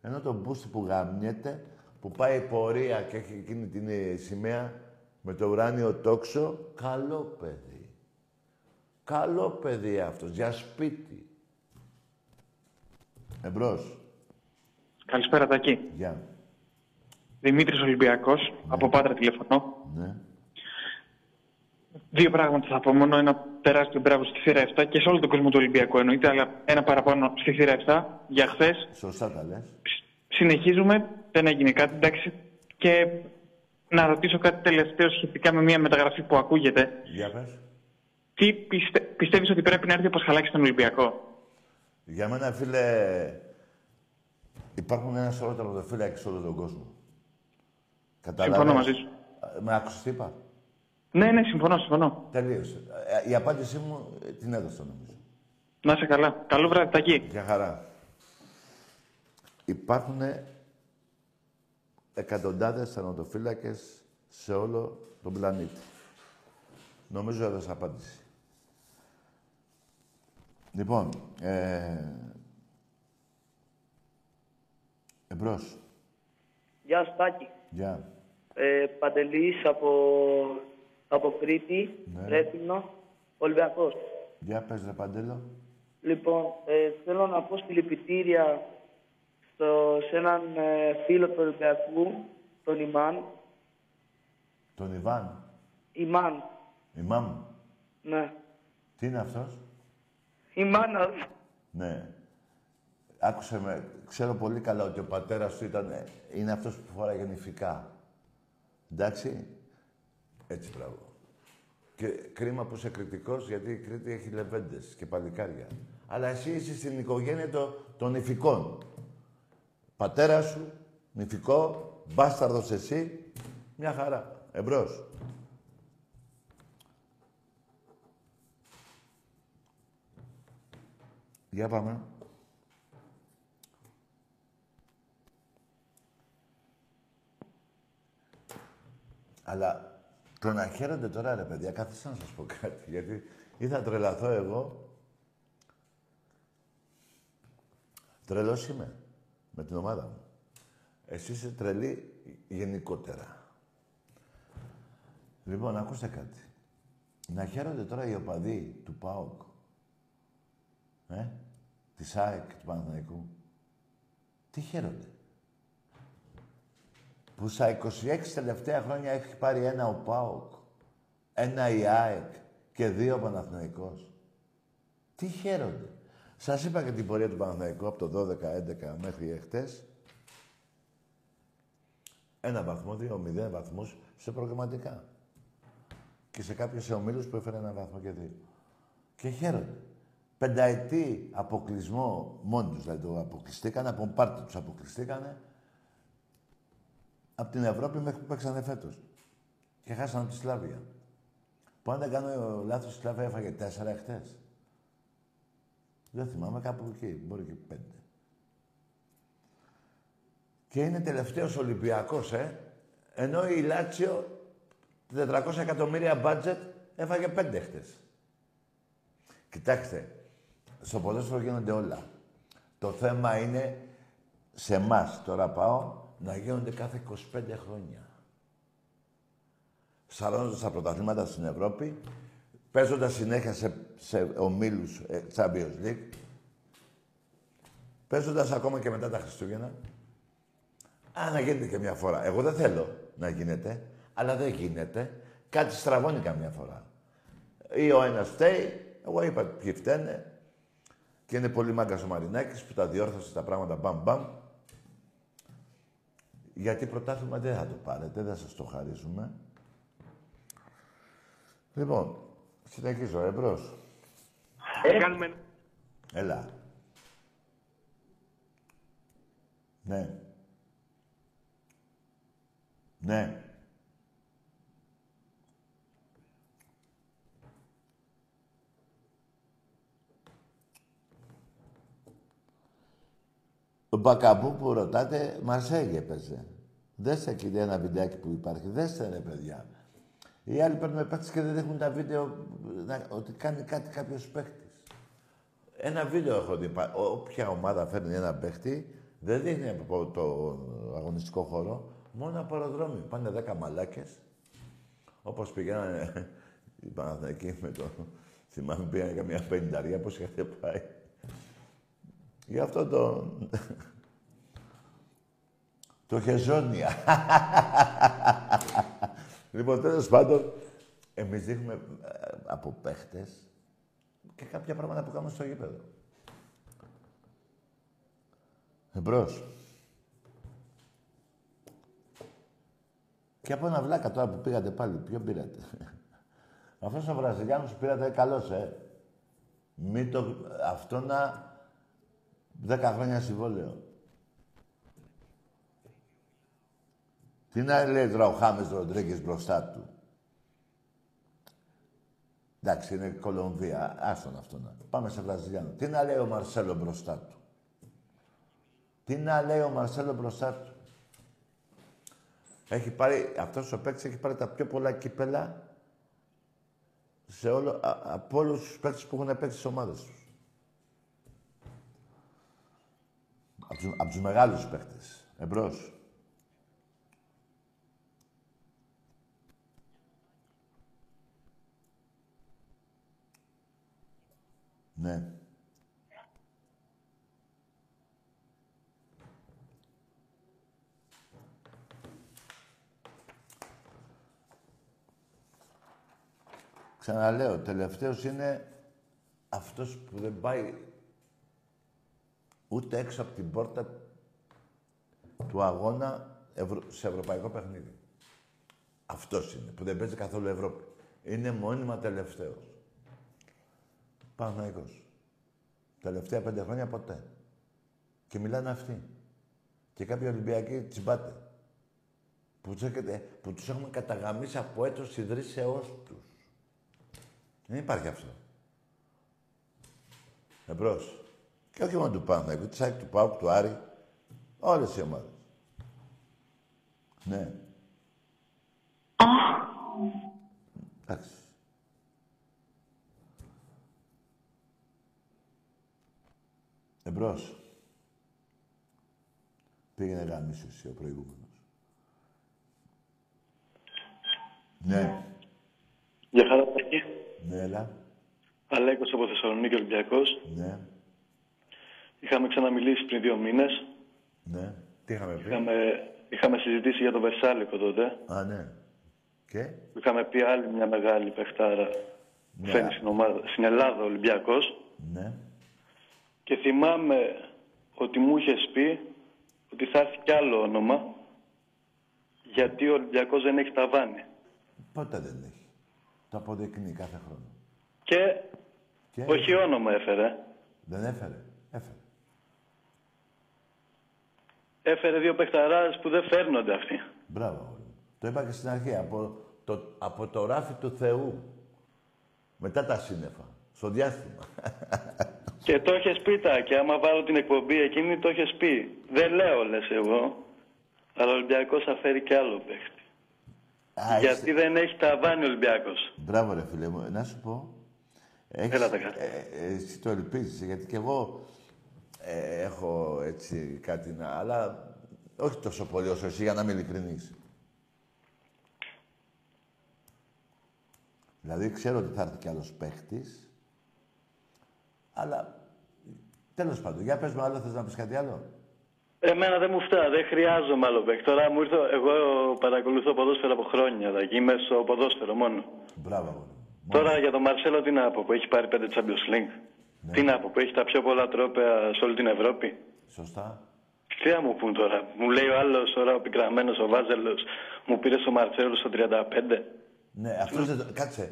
Ενώ το μπούστι που γαμιέται, που πάει πορεία και έχει εκείνη την ε, σημαία με το ουράνιο τόξο, καλό παιδί. Καλό παιδί αυτός, για σπίτι. Εμπρός. Καλησπέρα, Τάκη. Γεια. Δημήτρης Ολυμπιακός, από Πάτρα τηλεφωνώ. Ναι. Δύο πράγματα θα πω. Μόνο ένα τεράστιο μπράβο στη θύρα 7 και σε όλο τον κόσμο του Ολυμπιακού εννοείται, αλλά ένα παραπάνω στη θύρα 7 για χθες. Σωστά τα λες. Συνεχίζουμε, δεν έγινε κάτι, εντάξει. Και να ρωτήσω κάτι τελευταίο σχετικά με μια μεταγραφή που ακούγεται. Για πες. Τι πιστε... πιστεύεις ότι πρέπει να έρθει ο Πασχαλάκης στον Ολυμπιακό; Για μένα, φίλε, υπάρχουν ένα σωρό τερματοφύλακες σε όλο τον κόσμο. Κατάλαβες. Συμφωνώ μαζί σου. Ε, Με άκουσες τι είπα; Ναι, ναι, συμφωνώ, συμφωνώ. Τελείωσε. Ε, Η απάντησή μου ε, την έδωσα νομίζω. Να είσαι καλά. Καλό βράδυ, Τάκη. Για χαρά. Υπάρχουν εκατοντάδες θανατοφύλακες σε όλο τον πλανήτη. Νομίζω έδωσα απάντηση. Λοιπόν, ε, εμπρός. Γεια σου, Τάκη. Γεια. Ε, Παντελής από, από Κρήτη, Ναι. Ρέθυμνο, Ολυμπιακός. Γεια, πες ρε Παντέλο. Λοιπόν, ε, θέλω να πω συλληπιτήρια στο, σε έναν ε, φίλο του Ολυμπιακού, τον Ιμάν. Τον Ιβάν. Ιμάν, Ημάμ. ναι. Τι είναι αυτός; Ιμάνας. Ναι. Άκουσε με. Ξέρω πολύ καλά ότι ο πατέρας του ήταν, ε, είναι αυτός που φοράγε νηφικά. Εντάξει. Έτσι, μπράβο. Και κρίμα που είσαι κριτικός, γιατί η Κρήτη έχει λεβέντες και παλικάρια. Αλλά εσύ είσαι στην οικογένεια το- των νηφικών. Πατέρα σου, νηφικό, μπάσταρδος εσύ, μια χαρά. Εμπρός. Για πάμε. Αλλά το να χαίρονται τώρα, ρε παιδιά, κάθεσα να σας πω κάτι, γιατί ή θα τρελαθώ εγώ. Τρελός είμαι με την ομάδα μου. Εσύ είσαι τρελή γενικότερα. Λοιπόν, ακούστε κάτι. Να χαίρονται τώρα οι οπαδοί του ΠΑΟΚ ε, της ΑΕΚ του Παναθηναϊκού. Τι χαίρονται. Που στα 26 τελευταία χρόνια έχει πάρει ένα ο ΠΑΟΚ, ένα η ΑΕΚ και δύο ο Παναθηναϊκός. Τι χαίρονται. Σας είπα και την πορεία του Παναθηναϊκού από το 12-11 μέχρι εχθές. Ένα βαθμό, δύο, μηδέν βαθμούς σε προγραμματικά. Και σε κάποιους ομίλους που έφερε ένα βαθμό και δύο. Και χαίρονται. Πενταετή αποκλεισμό μόνοι τους, δηλαδή το αποκλειστήκανε, από πάρτι τους αποκλειστήκανε. Από την Ευρώπη μέχρι που παίξανε φέτος. Και χάσανε τη Σλάβια. Που αν δεν κάνω λάθος, η Σλάβια έφαγε τέσσερα εχθές. Δεν θυμάμαι, κάπου εκεί, μπορεί και πέντε. Και είναι τελευταίος Ολυμπιακός, ε. Ενώ η Λάτσιο 400 εκατομμύρια μπάτζετ έφαγε πέντε χτες. Κοιτάξτε, στο ποδόσφαιρο γίνονται όλα. Το θέμα είναι σε εμάς τώρα πάω να γίνονται κάθε 25 χρόνια. Σαρώνοντα τα πρωταθλήματα στην Ευρώπη, παίζοντας συνέχεια σε, σε ομίλους ε, Champions League, παίζοντας ακόμα και μετά τα Χριστούγεννα. Α, να γίνεται και μια φορά. Εγώ δεν θέλω να γίνεται, αλλά δεν γίνεται. Κάτι στραβώνει καμιά φορά. Ή ο ένας φταίει, εγώ είπα ποιοι φταίνε. Και είναι πολύ μάγκας ο Μαρινάκης που τα διόρθωσε τα πράγματα μπαμ μπαμ. Γιατί πρωτάθλημα δεν θα το πάρετε, δεν σας το χαρίζουμε. Λοιπόν, συνεχίζω, εμπρός. Ε, κάνουμε... Έλα. Ναι. Ναι. Ο Μπακαμπού που ρωτάτε, Μαρσέγγι έπαιζε. Δέστε κύριε ένα βιντεάκι που υπάρχει. Δέστε ρε παιδιά. Οι άλλοι παίρνουν παίκτες και δεν δείχνουν τα βίντεο να- ότι κάνει κάτι κάποιος παίκτης. Ένα βίντεο έχω δει. πα- Όποια ομάδα φέρνει ένα παίχτη, δεν δείχνει από το αγωνιστικό χώρο, μόνο από αεροδρόμιο. Πάνε δέκα μαλάκες, όπως πηγαίνανε (laughs) οι Παναθηναϊκοί με το... (laughs) Θυμάμαι πήγανε καμιά πενταρία, πώς είχατε πάει. Γι' αυτό το... (laughs) το χεζόνια. Λοιπόν, τέλος πάντων, εμείς δείχνουμε ε, από παίχτες και κάποια πράγματα που κάνουμε στο γήπεδο. Εμπρός. Και από ένα βλάκα τώρα που πήγατε πάλι, ποιο πήρατε; (laughs) Αυτός ο Βραζιλιάνος που πήρατε καλός, ε. Μην το... Αυτό να... Δέκα χρόνια συμβόλαιο. Τι να λέει τώρα ο Χάμες Ροντρίγκες μπροστά του; Εντάξει, είναι Κολομβία. Άστον αυτό να. Πάμε σε Βραζιλιάνο. Τι να λέει ο Μαρσέλο μπροστά του; Τι να λέει ο Μαρσέλο μπροστά του; Έχει πάρει, αυτός ο παίκτης έχει πάρει τα πιο πολλά κύπελα σε όλο, α, από όλους τους παίκτες που έχουν παίξει στις ομάδες τους. Από του μεγάλους τους εμπρός. Ναι. Ξαναλέω, τελευταίος είναι αυτός που δεν πάει ούτε έξω από την πόρτα του αγώνα σε ευρωπαϊκό παιχνίδι. Αυτός είναι, που δεν παίζει καθόλου Ευρώπη. Είναι μόνιμα τελευταίος. Παναθηναϊκός. Τελευταία πέντε χρόνια ποτέ. Και μιλάνε αυτοί. Και κάποιοι Ολυμπιακοί τσιμπάτε. Που τους, που τους έχουμε καταγαμίσει από έτος ιδρύσεώς τους. Δεν υπάρχει αυτό. Εμπρός. Και όχι μόνο του Παναθηναϊκού, του Σάκη, του Πάουκ, του Άρη. Όλες οι ομάδες. Ναι. Εντάξει. Εμπρός. Πήγαινε γάμισο εσύ ο προηγούμενος. Ναι. Γεια χαρά, Πακή. Ναι, έλα. Αλέκος από Θεσσαλονίκη, Ολυμπιακός. Ναι. Είχαμε ξαναμιλήσει πριν δύο μήνες. Ναι. Τι είχαμε πει; Είχαμε, είχαμε συζητήσει για τον Βερσάλικο τότε. Α, ναι. Και; Είχαμε πει άλλη μια μεγάλη παιχτάρα που Ναι. φέρνει στην, ομάδα, στην Ελλάδα ο Ολυμπιακός. Ναι. Και θυμάμαι ότι μου είχες πει ότι θα έρθει κι άλλο όνομα γιατί ο Ολυμπιακός δεν έχει ταβάνι. Ποτέ δεν έχει. Το αποδεικνύει κάθε χρόνο. Και Και όχι όνομα έφερε. Δεν έφερε. Έφερε. Έφερε δύο παιχταράδες που δεν φέρνονται αυτοί. Μπράβο. αγόρι μου. Το είπα και στην αρχή. Από το, από το ράφι του Θεού. Μετά τα σύννεφα. Στο διάστημα. (laughs) Και το έχεις πει τα και άμα βάλω την εκπομπή εκείνη το έχεις πει. Δεν λέω λες εγώ, αλλά ο Ολυμπιακός θα φέρει κι άλλο παίχτη. Α, Γιατί είστε- δεν έχει ταβάνι ο Ολυμπιακός. Μπράβο ρε φίλε μου. Να σου πω. Έχεις, Έλα τα κάτω. ε, ε, εσύ το ελπίζεις, γιατί και εγώ ε, έχω έτσι κάτι να... Αλλά όχι τόσο πολύ όσο εσύ, για να είμαι ειλικρινής. Δηλαδή, ξέρω ότι θα έρθει κι άλλος παίχτης, αλλά τέλος πάντων. Για πες μου άλλο, θες να πεις κάτι άλλο; Εμένα δεν μου φτάνει, δεν χρειάζομαι άλλο παίχτη. Τώρα μου ήρθε, εγώ παρακολουθώ ποδόσφαιρο από χρόνια εδώ, εκεί είμαι στο ποδόσφαιρο μόνο. Μπράβο. αγόρι μου. Τώρα για τον Μαρσέλο τι να πω, που έχει πάρει πέντε Champions League. Ναι. Τι να πω, που έχει τα πιο πολλά τρόπαια σε όλη την Ευρώπη. Σωστά. Τι να μου πούν τώρα, μου λέει ο άλλος τώρα ο πικραμένος ο Βάζελος, μου πήρε ο Μαρσέλο στο 35. Ναι, αυτός δεν το... Κάτσε.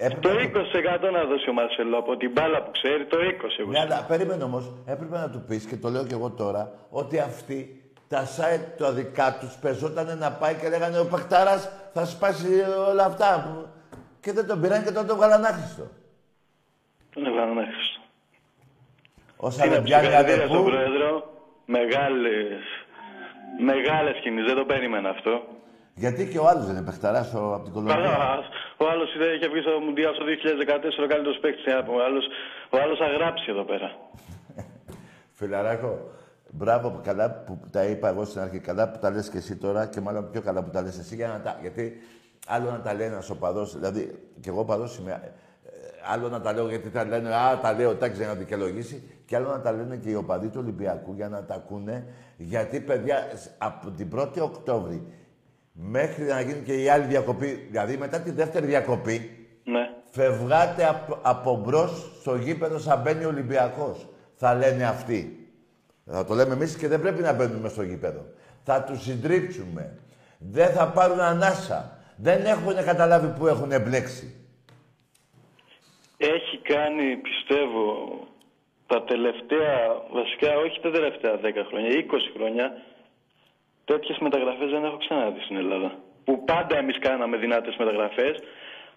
Το Έπρεπε να 20% να δώσει ο Μαρσελό από την μπάλα που ξέρει, το 20% εγώ. Ναι, αλλά περίμενε όμως, έπρεπε να του πεις και το λέω και εγώ τώρα, ότι αυτοί τα site τα δικά τους πεζόταν να πάει και λέγανε ο Παχτάρα θα σπάσει όλα αυτά. που- Και δεν τον πήραν και τον το βγάλαν άχρηστο. Τον έβαλαν έξω. Όσα Είναι δεν πιάνει συγχαρητήρια στον αδερφού. Πρόεδρο. Μεγάλες, μεγάλες κινήσεις. Δεν το περίμενα αυτό. Γιατί και ο άλλος δεν είναι Παχτάρα από την Κολομβία. Καλά, ο άλλος είχε βγει στο Μουντιάλ στο 2014 ο καλύτερος παίκτης. τι να πούμε. Ο άλλος, ο άλλος θα γράψει εδώ πέρα. Φιλαράκο, μπράβο που καλά που τα είπα εγώ στην αρχή. Καλά που τα λες και εσύ τώρα και μάλλον πιο καλά που τα λες εσύ. Για να τα... Γιατί άλλο να τα λέει ένας οπαδός, δηλαδή και εγώ οπαδός είμαι, ε, άλλο να τα λέω γιατί θα λένε «Α, τα λέω τάξη για να δικαιολογήσει» και άλλο να τα λένε και οι οπαδοί του Ολυμπιακού για να τα ακούνε. Γιατί, παιδιά, σ- από την 1η Οκτώβρη μέχρι να γίνει και η άλλη διακοπή, δηλαδή μετά τη δεύτερη διακοπή, Ναι. Φευγάτε από, από μπρος στο γήπεδο σαν μπαίνει ο Ολυμπιακός. Θα λένε αυτοί. Θα το λέμε εμείς και δεν πρέπει να μπαίνουμε στο γήπεδο. Θα τους συντρίψουμε. Δεν θα πάρουν ανάσα. Δεν έχουν καταλάβει που έχουν μπλέξει. Έχει κάνει, πιστεύω, τα τελευταία, βασικά όχι τα τελευταία 10 χρόνια, 20 χρόνια, τέτοιες μεταγραφές δεν έχω ξαναδεί στην Ελλάδα. Που πάντα εμείς κάναμε δυνατές μεταγραφές,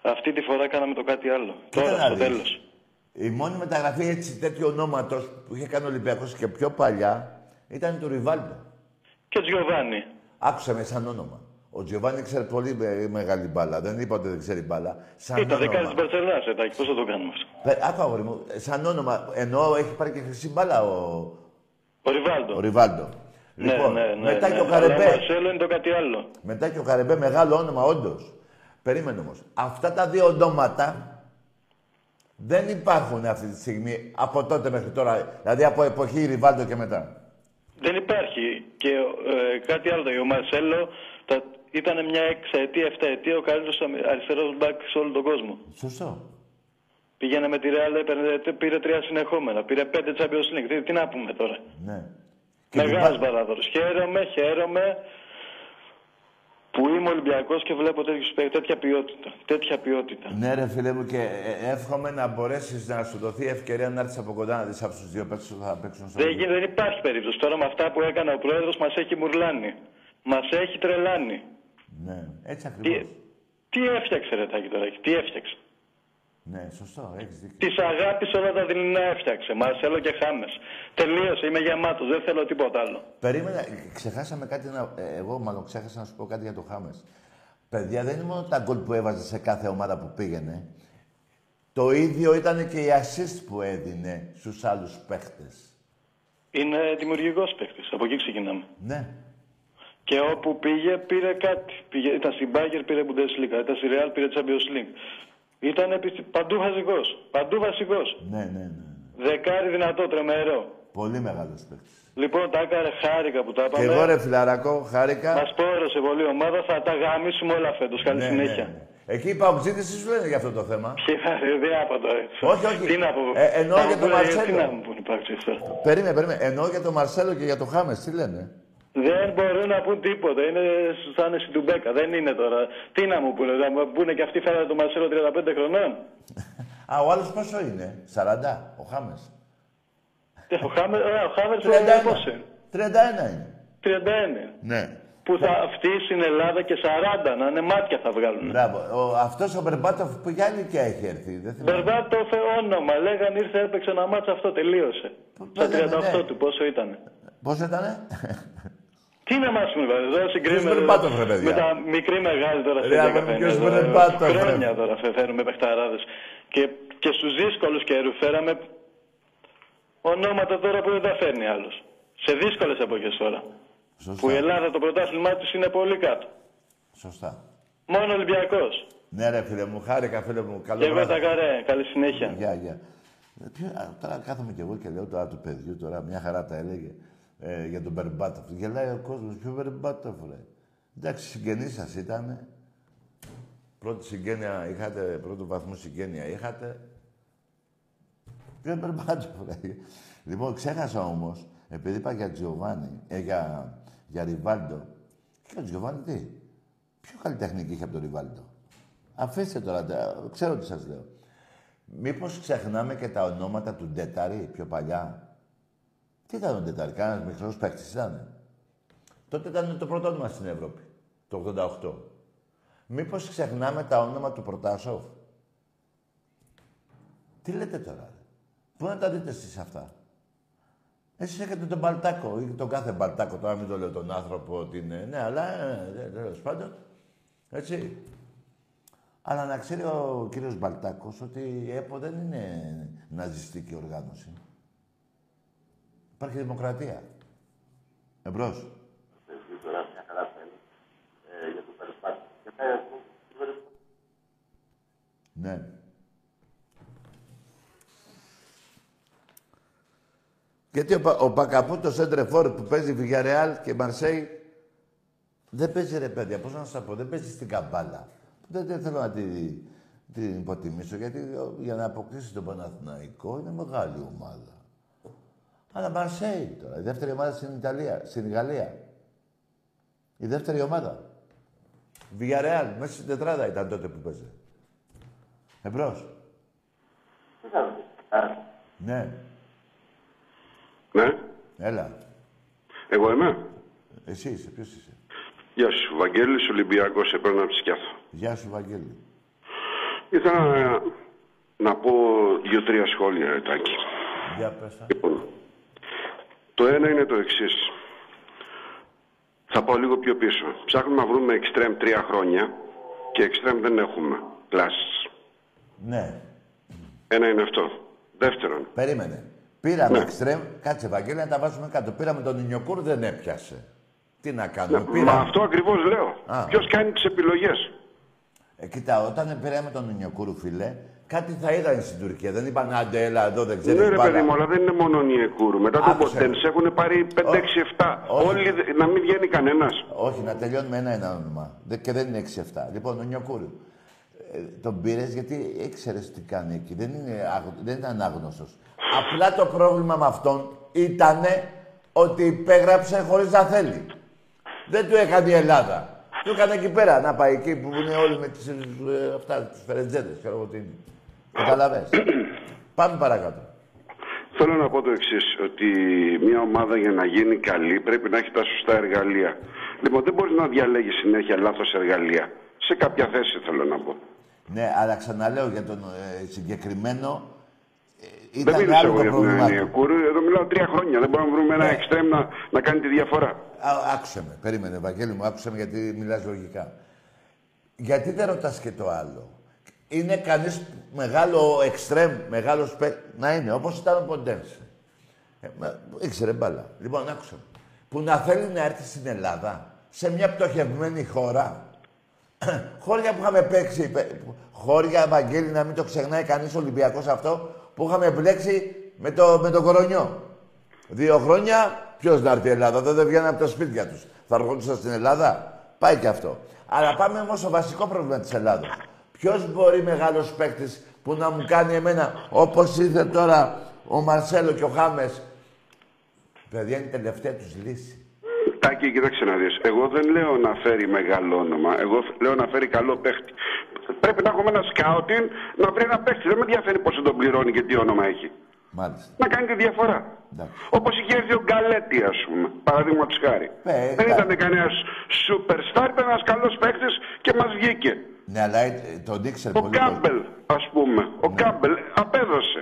αυτή τη φορά κάναμε το κάτι άλλο. Κοίτα Τώρα, να στο δεις. τέλος. Η μόνη μεταγραφή έτσι τέτοιου ονόματος που είχε κάνει ο Ολυμπιακός και πιο παλιά ήταν του Ριβάλντο. Και Τζιοβάνι. Άκουσα με σαν όνομα. Ο Τζιοβάνι ξέρει πολύ με- μεγάλη μπάλα. Δεν είπα ότι δεν ξέρει μπάλα. Σαν Ήταν όνομα. δεκάρι της Μπαρσελάς, ετάκι, πώς θα το κάνουμε αυτό. Πε- Άκου αγόρι μου, σαν όνομα, ενώ έχει πάρει και χρυσή μπάλα ο, Ο Ριβάλντο. Ο Ριβάλντο. Ναι, λοιπόν, ναι, ναι, μετά ναι. και ο Αλλά Καρεμπέ. Ο Μαρσέλο είναι το κάτι άλλο. Μετά και ο Καρεμπέ, μεγάλο όνομα, όντως. Περίμενε όμως. Αυτά τα δύο ονόματα δεν υπάρχουν αυτή τη στιγμή από τότε μέχρι τώρα. Δηλαδή από εποχή Ριβάλτο και μετά. Δεν υπάρχει. Και ε, κάτι άλλο. Ο Μαρσέλο τα, ήταν μια εξαετία, εφταετία ο καλύτερος αριστερός μπακ σε όλο τον κόσμο. Σωστό. Πήγαινε με τη Real, έπαιρνε, πήρε τρία συνεχόμενα. Πήρε πέντε Champions League. Τι, τι να πούμε τώρα. Ναι. Και την Μεγάλος πα- παράδορο. Χαίρομαι, χαίρομαι που είμαι Ολυμπιακός και βλέπω τέτοιους παίκτες, τέτοια ποιότητα. Τέτοια ποιότητα. Ναι, ρε φίλε μου, και ε, εύχομαι να μπορέσεις να σου δοθεί ευκαιρία να έρθεις από κοντά να δεις από τους δύο παίκτες που θα παίξουν στο Δεν, γι- δεν υπάρχει περίπτωση. Τώρα με αυτά που έκανε ο πρόεδρος μας έχει μουρλάνει. Μας έχει τρελάνει. Ναι, έτσι Τι, ακριβώς. τι έφτιαξε ρε Τάκη τώρα, τι έφτιαξε. Ναι, σωστό, έχεις δίκιο. Της αγάπης όλα τα δειλινά έφτιαξε. Μαρσέλο και Χάμες. Τελείωσε, είμαι γεμάτος, δεν θέλω τίποτα άλλο. Περίμενα, ξεχάσαμε κάτι να. ε, εγώ μάλλον ξέχασα να σου πω κάτι για το Χάμες. Παιδιά, δεν είναι μόνο τα γκολ που έβαζε σε κάθε ομάδα που πήγαινε. Το ίδιο ήταν και η assist που έδινε στους άλλους παίχτες. Είναι δημιουργικός παίκτη. Από εκεί ξεκινάμε. Ναι. Και όπου πήγε, πήρε κάτι. Πήγε, ήταν στην Μπάγκερ, πήρε Bundesliga. Ήταν στη Real, πήρε Champions League. Ήταν επι- παντού βασικός. Παντού βασικός. Ναι, ναι, ναι. Δεκάρι δυνατό, τρεμερό. Πολύ μεγάλος παίκτης. Λοιπόν, τα έκανε χάρηκα που τα Και είπαμε. εγώ ρε φιλαράκο, χάρηκα. Μας πόρωσε πολύ η ομάδα, θα τα γαμίσουμε όλα φέτος. Καλή Ναι, συνέχεια. ναι, ναι. Εκεί οι παουτζίδες τι σου λένε για αυτό το θέμα. Δεν άπατο έτσι. Όχι, όχι. Τι να πω. Ε, εννοώ Να για μου τον πούνε, Μαρσέλο. Τι να μου πούνε υπάρξει αυτό. Περίμενε, περίμενε. Εννοώ για τον Μαρσέλο και για τον Χάμες, τι λένε; Δεν μπορούν να πούν τίποτα. Είναι σαν εσύ του Μπέκα. Δεν είναι τώρα. Τι να μου πούνε. Να μου πούνε και αυτοί φέρανε τον Μαρσέλο 35 χρονών. Α, ο άλλος πόσο είναι, 40, ο Χάμες. Ο Χάμερ, ο Χάμερ 31. πόσο είναι. 31 είναι. 31. Ναι. Που θα αυτή στην Ελλάδα και 40 να είναι μάτια θα βγάλουν. Μπράβο. Ο, αυτός ο Μπερμπάτοφ που για ηλικία έχει έρθει. Δεν θυμάμαι. Μπερβάτοφ όνομα. Λέγαν ήρθε, έπαιξε ένα μάτσα αυτό, τελείωσε. Στα ναι, ναι, 38 ναι. του, πόσο ήταν. Πόσο ήτανε; Τι να μας πούμε, εδώ Ποιος συγκρίνουμε Μπερμπάτοφ, ρε παιδιά. με τα μικρή μεγάλη τώρα Ρε, σε άμα 10 είναι ποιος εδώ, Μπερμπάτοφ, ρε. Χρόνια τώρα φε- φέρνουμε παιχταράδες. Και, και στους δύσκολους καιρούς φέραμε ονόματα τώρα που δεν τα φέρνει άλλος. Σε δύσκολες εποχές τώρα. Σωστά. Που η Ελλάδα το πρωτάθλημά της είναι πολύ κάτω. Σωστά. Μόνο Ολυμπιακός. Ναι, ρε φίλε μου, χάρηκα φίλε μου. Καλό Και εγώ βράδυ. τα καρέ. Καλή συνέχεια. Γεια, γεια. Ε, ποιο- α, τώρα κάθομαι κι εγώ και λέω τώρα του παιδιού, τώρα μια χαρά τα έλεγε ε, για τον Μπερμπάτοφ. Γελάει ο κόσμος, ποιο Μπερμπάτοφ, ρε. Εντάξει, συγγενή σας ήταν. Πρώτη συγγένεια είχατε, πρώτου βαθμού συγγένεια είχατε. Ποιο Μπερμπάτοφ, ρε. Λοιπόν, ξέχασα όμως, επειδή είπα για Τζιοβάνι, ε, για, για Ριβάλντο. Και ο Τζιοβάνι τι; Ποιο καλλιτεχνική είχε από τον Ριβάλντο; Αφήστε τώρα, τα- ξέρω τι σας λέω. Μήπως ξεχνάμε και τα ονόματα του Ντετάρη πιο παλιά; Τι ήταν ο Ντετάρη, κανένας μικρός παίκτης ήταν. Τότε ήταν το πρώτο όνομα στην Ευρώπη, το 88. Μήπως ξεχνάμε τα όνομα του Πρωτάσοφ. Τι λέτε τώρα, ρε. Πού να τα δείτε εσείς αυτά; Εσείς έχετε τον Μπαλτάκο ή τον κάθε Μπαλτάκο, τώρα μην το λέω τον άνθρωπο ότι είναι. Ναι, αλλά ε, τέλος πάντων. Έτσι. Αλλά να ξέρει ο κύριος Μπαλτάκος ότι η ΕΠΟ δεν είναι ναζιστική οργάνωση. Υπάρχει δημοκρατία. Εμπρός. Ναι. Γιατί ο, Πα- ο Πακαπού, το Σέντρεφόρ που παίζει Βιγιαρεάλ και Μαρσέη, δεν παίζει ρε παιδιά, πώς να σας πω, δεν παίζει στην καμπάλα. Δεν, δεν θέλω να την, την υποτιμήσω, γιατί ο, για να αποκτήσει τον Παναθηναϊκό είναι μεγάλη ομάδα. Αλλά Μαρσέη τώρα, η δεύτερη ομάδα στην Ιταλία, στην Γαλλία. Η δεύτερη ομάδα. Βιγιαρεάλ, μέσα στην τετράδα ήταν τότε που παίζει. Εμπρός. Ναι, Ναι, έλα. εγώ είμαι. Εσύ είσαι, ποιος είσαι; Γεια σου, Βαγγέλης Ολυμπιακός, σε παίρνω από τη Σκιάθο. Γεια σου, Βαγγέλη. Ήθελα να, να πω δύο-τρία σχόλια, Ρετάκη. Για πες τα. Λοιπόν, το ένα είναι το εξής. Θα πάω λίγο πιο πίσω. Ψάχνουμε να βρούμε εξτρέμ τρία χρόνια και εξτρέμ δεν έχουμε. Κλάσεις. Ναι, Ένα είναι αυτό. Δεύτερον, περίμενε. Πήραμε Ναι. εξτρέμ, κάτσε Βαγγέλη να τα βάζουμε κάτω. Πήραμε τον Ινιοκούρ, δεν έπιασε. Τι να Ναι, κάνουμε, Μα πήραμε. αυτό ακριβώς λέω. Α. Ποιος κάνει τις επιλογές; Ε, κοίτα, όταν πήραμε τον Ινιοκούρου, φίλε, κάτι θα είδαν στην Τουρκία. Δεν είπαν άντε, έλα εδώ, δεν ξέρει Ναι, ρε μπάλα». παιδί μου, αλλά δεν είναι μόνο ο Νιεκούρου. Μετά τον Άκουσε. Ποντέν έχουν πάρει 5-6-7. Όχι. Όλοι δε- να μην βγαίνει κανένας. Όχι, να τελειώνουμε ένα-ένα όνομα. Δε- Και δεν είναι 6-7. Λοιπόν, ο Νιοκούρου. Ε, τον πήρες γιατί ήξερες τι κάνει εκεί. Δεν, είναι, άγ- δεν ήταν άγνωστος. Απλά το πρόβλημα με αυτόν ήταν ότι υπέγραψε χωρίς να θέλει. Δεν του έκανε η Ελλάδα. Του έκανε εκεί πέρα να πάει εκεί που είναι όλοι με τις, ε, αυτά, τους φερετζέδες, ξέρω εγώ τι είναι. Καταλαβες. (clears throat) Πάμε παρακάτω. Θέλω να πω το εξής, ότι μια ομάδα για να γίνει καλή πρέπει να έχει τα σωστά εργαλεία. Λοιπόν, δεν μπορείς να διαλέγεις συνέχεια λάθος εργαλεία. Σε κάποια θέση θέλω να πω. Ναι, αλλά ξαναλέω για τον ε, συγκεκριμένο. Ε, ήταν δεν μιλήσω άλλο εγώ το για τον πρόβλημά του. Νιεκούρου, εδώ μιλάω τρία χρόνια. Δεν μπορούμε να βρούμε ένα Ναι. εξτρέμ να, να κάνει τη διαφορά. Α, άκουσε με, περίμενε, Βαγγέλη μου, άκουσε με γιατί μιλάς λογικά. Γιατί δεν ρωτάς και το άλλο; Είναι κανείς μεγάλο εξτρέμ, μεγάλος παί... να είναι, όπως ήταν ο Ποντένς. Ε, μα, ήξερε μπάλα. Λοιπόν, άκουσε με. Που να θέλει να έρθει στην Ελλάδα, σε μια πτωχευμένη χώρα, (clears throat) χώρια που είχαμε παίξει, παι- χώρια, Βαγγέλη, να μην το ξεχνάει κανείς Ολυμπιακός αυτό, που είχαμε μπλέξει με, το, με τον κορονιό. Δύο χρόνια, ποιος να έρθει η Ελλάδα, δεν, δεν βγαίνουν από τα σπίτια τους. Θα ερχόντουσαν στην Ελλάδα. Πάει και αυτό. Αλλά πάμε όμως στο βασικό πρόβλημα της Ελλάδα. Ποιος μπορεί μεγάλος παίκτης που να μου κάνει εμένα όπως ήρθε τώρα ο Μαρσέλο και ο Χάμες; Παιδιά είναι η τελευταία τους λύση. Τάκη, κοίταξε να δεις. Εγώ δεν λέω να φέρει μεγάλο όνομα. Εγώ φ- λέω να φέρει καλό παίχτη. Πρέπει να έχουμε ένα scouting να βρει ένα παίχτη. Δεν με ενδιαφέρει πόσο τον πληρώνει και τι όνομα έχει. Μάλιστα. Να κάνει τη διαφορά. Εντάξει. Όπως είχε έρθει ο Γκαλέτη, ας πούμε. Παραδείγματος χάρη. Ε, δεν τα- ήταν κανένας superstar, ήταν ένας καλός παίχτη και μας βγήκε. Ναι, αλλά ε, τον ήξερε Ο πολύ. κόσμο. Κάμπελ, ας πούμε. Ο Ναι. Κάμπελ απέδωσε.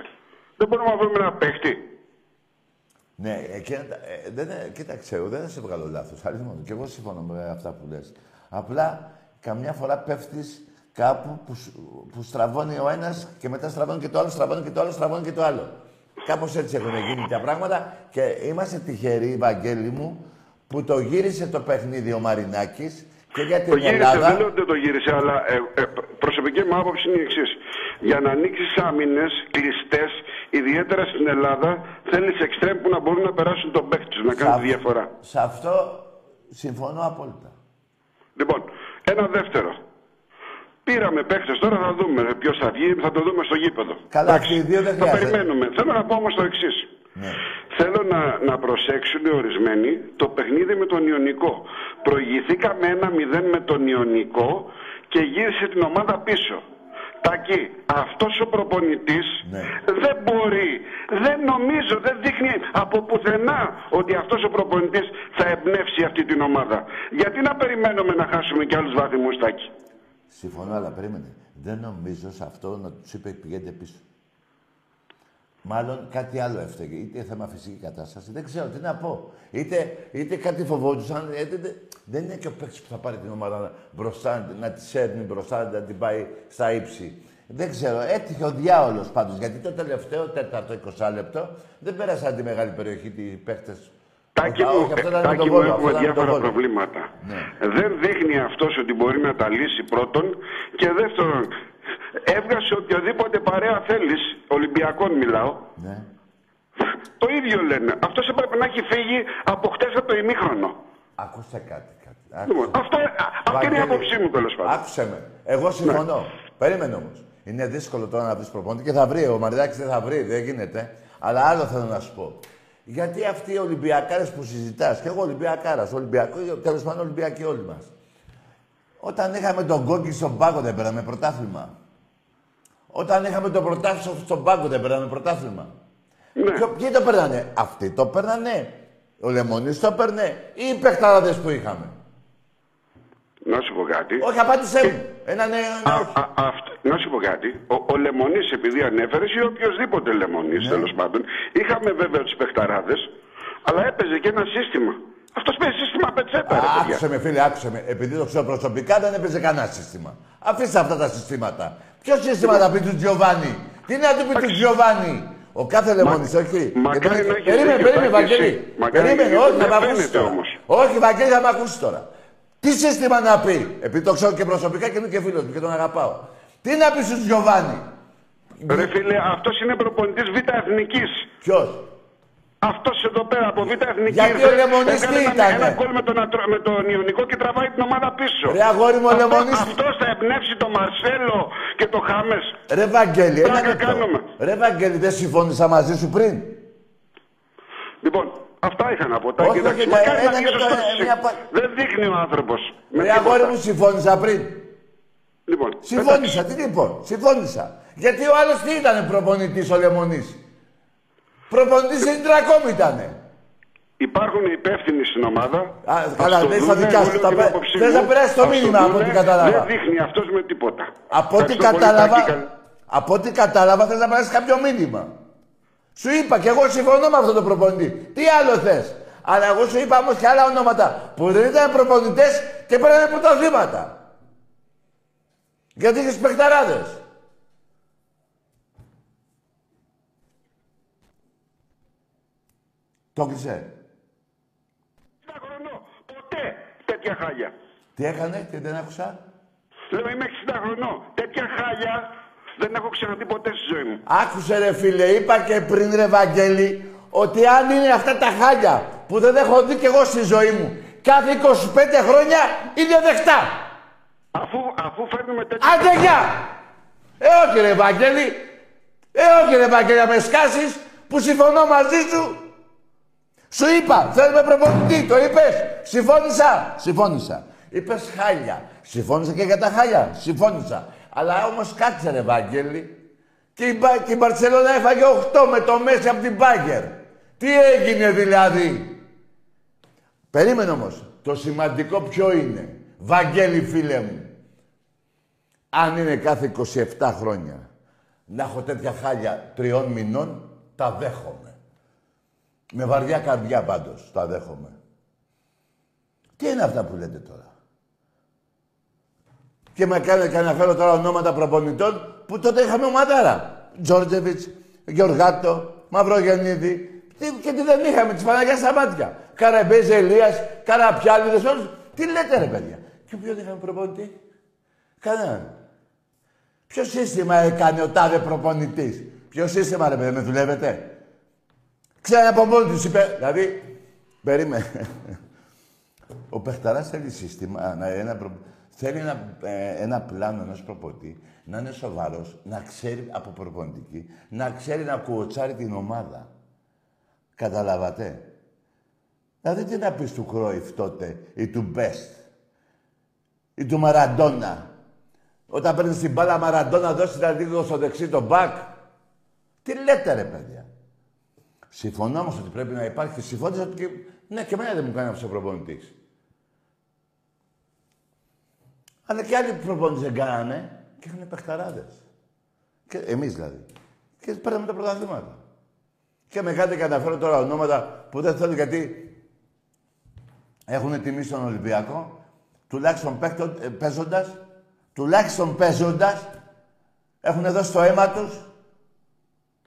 Δεν μπορούμε να βρούμε ένα παίχτη. Ναι, εκείνα, τα- ε, δεν, ε, κοίταξε, εγώ δεν θα σε βγάλω λάθος. Αλήθεια Και εγώ συμφωνώ με αυτά που λες. Απλά καμιά φορά πέφτεις κάπου που, σου- που στραβώνει ο ένας και μετά στραβώνει και το άλλο, στραβώνει και το άλλο, στραβώνει και το άλλο. Κάπως έτσι έχουν γίνει τα πράγματα και είμαστε τυχεροί, Βαγγέλη μου, που το γύρισε το παιχνίδι ο Μαρινάκης και για την Το γύρισε, Ελλάδα; δεν λέω ότι δεν το γύρισε, αλλά ε, ε, προσωπική μου άποψη είναι η εξής. Για να ανοίξεις άμυνες κλειστές, ιδιαίτερα στην Ελλάδα, θέλεις εξτρέμ που να μπορούν να περάσουν τον παίχτη του, να κάνουν τη διαφορά. Σε αυτό συμφωνώ απόλυτα. Λοιπόν, ένα δεύτερο. Πήραμε παίχτες, τώρα θα δούμε ποιος θα βγει, θα το δούμε στο γήπεδο. Καλά, Εντάξει, αυτοί οι δύο δεν Θα χρειάζεται. περιμένουμε. Θέλω να πω όμως το εξής. Ναι. Θέλω να, να προσέξουν οι ορισμένοι το παιχνίδι με τον Ιωνικό. Προηγηθήκαμε ένα 0 με τον Ιωνικό και γύρισε την ομάδα πίσω. Τακί, αυτός ο προπονητής Ναι. δεν μπορεί, δεν νομίζω, δεν δείχνει από πουθενά ότι αυτός ο προπονητής θα εμπνεύσει αυτή την ομάδα. Γιατί να περιμένουμε να χάσουμε κι άλλους βαθμούς, Τάκη; Συμφωνώ, αλλά περίμενε. Δεν νομίζω σε αυτό να τους είπε πηγαίνετε πίσω. Μάλλον κάτι άλλο έφταιγε. Είτε θέμα φυσική κατάσταση. Δεν ξέρω τι να πω. Είτε, είτε κάτι φοβόντουσαν. Είτε, δεν- δεν είναι και ο παίκτης που θα πάρει την ομάδα μπροστά, να τη σέρνει μπροστά, να την πάει στα ύψη. Δεν ξέρω. Έτυχε ο διάολος πάντως. Γιατί το τελευταίο τέταρτο 20 λεπτό δεν πέρασαν τη μεγάλη περιοχή οι παίκτε. Τάκη μου, όχι, αυτό ήταν με Τάκη τον μου Βόλο, αυτό έχουμε ήταν με τον διάφορα Βόλο. προβλήματα. Ναι. Δεν δείχνει αυτός ότι μπορεί να τα λύσει πρώτον και δεύτερον έβγασε οποιοδήποτε παρέα θέλεις, Ολυμπιακών μιλάω, Ναι. το ίδιο λένε. Αυτός έπρεπε να έχει φύγει από χτες από το ημίχρονο. Άκουσε κάτι. κάτι. Λοιπόν, Άκουσε. αυτό, α, αυτή είναι η Βαγγέλη, άποψή μου τέλος πάντων. Άκουσε με. Εγώ συμφωνώ. Περίμενε όμως. Είναι δύσκολο τώρα να βρεις προπονητή και θα βρει. Ο Μαριδάκης δεν θα βρει, δεν γίνεται. Αλλά άλλο θέλω να σου πω. Γιατί αυτοί οι Ολυμπιακάρες που συζητάς, και εγώ Ολυμπιακάρας, Ολυμπιακό, τέλος πάντων Ολυμπιακοί όλοι μας. Όταν είχαμε τον Κόκκι στον πάγκο δεν πέραμε πρωτάθλημα. Όταν είχαμε τον πρωτάθλημα στον πάγκο δεν πέραμε πρωτάθλημα. Ναι. Ποιο- Ποιοι το παίρνανε, αυτοί το παίρνανε. Ο Λεμονής το παίρνε ή οι παιχταράδες που είχαμε. Να σου πω κάτι. Όχι, απάντησέ μου. Ένα ναι, ένα Α, όχι. α, αυτ- να σου πω κάτι. Ο, ο Λεμονής, επειδή ανέφερες, ή οποιοδήποτε Λεμονής, Ναι. τέλος πάντων, είχαμε βέβαια τους παιχταράδες, αλλά έπαιζε και ένα σύστημα. Αυτός παίζει σύστημα πετσέτα, ρε παιδιά. Άκουσε με, φίλε, άκουσε με. Επειδή το ξέρω προσωπικά, δεν έπαιζε κανένα σύστημα. Αφήστε αυτά τα συστήματα. Ποιο σύστημα θα πει του Τζιοβάνι; Τι να του πει του Τζιοβάνι; Ο κάθε λεμονής, όχι. μακάρι Γιατί- να έχεις Περίμενε, δίκιο, περίμενε, Τάκη, Βαγγέλη. εσύ. Μακάρι Περίμενε, να όχι, έχεις- θα με δεν ακούσει φαίνεται τώρα. όμως. Όχι, Βαγγέλη, θα με ακούσει τώρα. Τι σύστημα να πει, επειδή το ξέρω και προσωπικά και είμαι και φίλος μου και τον αγαπάω. Τι να πει στους Γιωβάνι. Ρε φίλε, αυτός είναι προπονητής Β' Εθνικής. Ποιος; Αυτός εδώ πέρα από Β' Εθνική. Γιατί ήρθε, ο Λεμονής έκανε τι ένα- ήτανε; Ένα γκολ με τον, Ατρο- με τον Ιωνικό και τραβάει την ομάδα πίσω. Ρε αγόρι μου, ο Αυτό- Λεμονής... Αυτός θα εμπνεύσει τον Μαρσέλο και τον Χάμες. Ρε Βαγγέλη, ένα Πλάκα λεπτό. κάνουμε. Ρε Βαγγέλη, δεν συμφώνησα μαζί σου πριν. Λοιπόν, αυτά είχα να πω. Τάκη, Όχι, εντάξει, όχι, μακάρι ένα να βγει λεπτό, σωστός. ε, μια πα- Δεν δείχνει ο άνθρωπος. με Ρε τίποτα. αγόρι μου, συμφώνησα πριν. Λοιπόν, Συμφώνησα, τι λοιπόν, συμφώνησα. Γιατί ο άλλος τι ήταν προπονητής ο Λεμονής; Προπονητής στην Τρακόμ ήτανε. Υπάρχουν υπεύθυνοι στην ομάδα. Α, Ας καλά, το δεν δούνε, στα δικιά εγώ σου, λέω τα την πε- άποψή θες μου. να περάσεις το Ας μήνυμα από δούνε, ό,τι κατάλαβα. Δεν δείχνει αυτός με τίποτα. Από ό,τι Ευχαριστώ πολύ, κατάλαβα, Τάκη, καλή- από ό,τι κατάλαβα θες να περάσεις κάποιο μήνυμα. Σου είπα και εγώ συμφωνώ με αυτό το προπονητή. Τι άλλο θες; Αλλά εγώ σου είπα όμως και άλλα ονόματα που δεν ήταν προπονητές και πέρανε πρωταθλήματα. Γιατί είχες παιχταράδες. Το κλείσε. Ένα χρονό. Ποτέ τέτοια χάλια. Τι έκανε, τι δεν άκουσα; Λέω είμαι 60 χρονών. Τέτοια χάλια δεν έχω ξαναδεί ποτέ στη ζωή μου. Άκουσε ρε φίλε, είπα και πριν ρε Βαγγέλη, ότι αν είναι αυτά τα χάλια που δεν έχω δει κι εγώ στη ζωή μου, κάθε 25 χρόνια είναι δεχτά. Αφού, αφού φέρνουμε τέτοια. Άντε γεια! Ε, όχι ρε Βαγγέλη. Ε, όχι ρε Βαγγέλη, να με σκάσεις που συμφωνώ μαζί σου. Σου είπα, θέλουμε προπονητή, το είπες. Συμφώνησα. Συμφώνησα. Είπες χάλια. Συμφώνησα και για τα χάλια. Συμφώνησα. Αλλά όμως κάτσε ρε Βαγγέλη. Και η, Μπα- και η Μπαρτσελώνα έφαγε 8 με το Μέση από την Μπάγκερ. Τι έγινε δηλαδή; Περίμενε όμως. Το σημαντικό ποιο είναι; Βαγγέλη φίλε μου. Αν είναι κάθε 27 χρόνια να έχω τέτοια χάλια τριών μηνών, τα δέχομαι. Με βαριά καρδιά πάντως, τα δέχομαι. Τι είναι αυτά που λέτε τώρα; Και με κάνει και αναφέρω τώρα ονόματα προπονητών που τότε είχαμε ομαδάρα. Τζόρτζεβιτς, Γιωργάτο, Μαυρογεννίδη. Τι, και τι δεν είχαμε, τις Παναγιάς στα μάτια. Καραμπέζε Ελίας, Καραπιάλιδες, όλους. Τι λέτε ρε παιδιά; Και ποιον είχαμε προπονητή; Κανέναν. Ποιο σύστημα έκανε ο τάδε προπονητής; Ποιο σύστημα ρε παιδιά, με δουλεύετε; Ξέρετε από μόνοι τους είπε, δηλαδή, περίμενε. Ο Πεχταράς θέλει σύστημα, να- ένα, προ- θέλει ένα, ε, ένα πλάνο ενός προπονητή, να είναι σοβαρός, να ξέρει από προπονητική, να ξέρει να κουοτσάρει την ομάδα. Καταλάβατε; Δηλαδή τι να πεις του Κρόιφ τότε ή του Μπέστ ή του Μαραντόνα; Όταν παίρνεις την μπάλα Μαραντόνα δώσεις να δείχνει στο δεξί το μπακ. Τι λέτε ρε παιδιά; Συμφωνώ όμως ότι πρέπει να υπάρχει. Συμφώνησα ότι και... Ναι, και εμένα δεν μου κάνει αυτό ο προπονητής. Αλλά και άλλοι προπονητές δεν κάνανε και είχαν παιχταράδες. Και εμείς δηλαδή. Και παίρναμε τα πρωταθλήματα. Και με κάνετε και αναφέρω τώρα ονόματα που δεν θέλω γιατί έχουν τιμήσει τον Ολυμπιακό, τουλάχιστον παίκτον- ε, παίζοντας, τουλάχιστον παίζοντας, έχουν δώσει το αίμα τους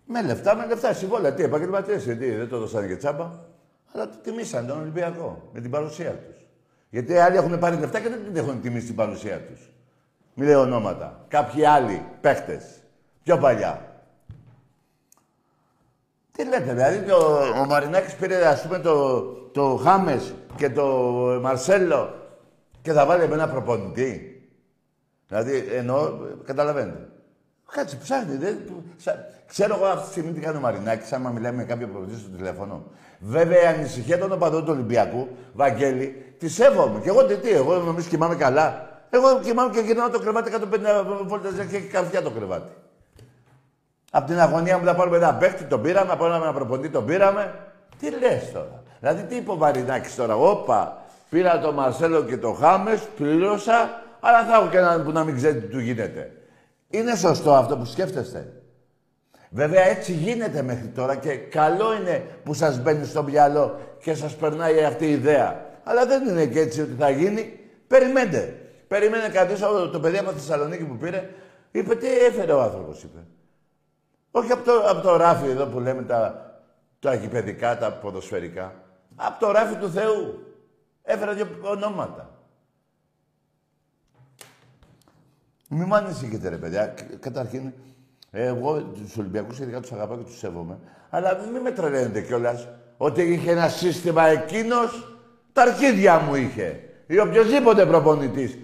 με λεφτά, με λεφτά, συμβόλαια. Τι, επαγγελματίες, γιατί δεν το δώσανε και τσάμπα. Αλλά το τιμήσαν τον Ολυμπιακό με την παρουσία τους. Γιατί άλλοι έχουν πάρει λεφτά και δεν την έχουν τιμήσει την παρουσία τους. Μη λέω ονόματα. Κάποιοι άλλοι παίχτες. Πιο παλιά. Τι λέτε, δηλαδή το, ο Μαρινάκης πήρε ας πούμε το, το Χάμες και το Μαρσέλο και θα βάλει με ένα προπονητή. Δηλαδή εννοώ, καταλαβαίνετε. Κάτσε, ψάχνει. Δεν, σα- ξέρω εγώ αυτή τη στιγμή τι κάνει ο Μαρινάκης, άμα μιλάει με κάποιο προπονητή στο τηλέφωνο. Βέβαια η ανησυχία των οπαδών του Ολυμπιακού, Βαγγέλη, τη σέβομαι. Και εγώ τι, τι, εγώ νομίζω κοιμάμαι καλά. Εγώ κοιμάμαι και γυρνάω το κρεβάτι 150 βόλτες και έχει καρδιά το κρεβάτι. Απ' την αγωνία μου θα πάρουμε ένα παίχτη, τον πήραμε, από ένα προπονητή τον πήραμε. Τι λες τώρα; Δηλαδή τι είπε ο Μαρινάκης τώρα; Όπα, πήρα τον Μαρσέλο και τον Χάμες, πλήρωσα, αλλά θα έχω και έναν που να μην ξέρει τι του γίνεται. Είναι σωστό αυτό που σκέφτεστε. Βέβαια έτσι γίνεται μέχρι τώρα και καλό είναι που σας μπαίνει στο μυαλό και σας περνάει αυτή η ιδέα. Αλλά δεν είναι και έτσι ότι θα γίνει. Περιμένετε. Περιμένε κανείς, ο- το παιδί από τη Θεσσαλονίκη που πήρε, είπε τι έφερε ο άνθρωπος, είπε. Όχι από το, από το ράφι εδώ που λέμε τα, τα αγιπαιδικά, τα ποδοσφαιρικά. Από το ράφι του Θεού. Έφερα δύο ονόματα. Μη μου ανησυχείτε, ρε παιδιά. Καταρχήν, εγώ τους Ολυμπιακούς ειδικά τους αγαπάω και τους σέβομαι. Αλλά μην με τρελαίνετε κιόλας ότι είχε ένα σύστημα εκείνος. Τα αρχίδια μου είχε. Ή οποιοδήποτε προπονητής.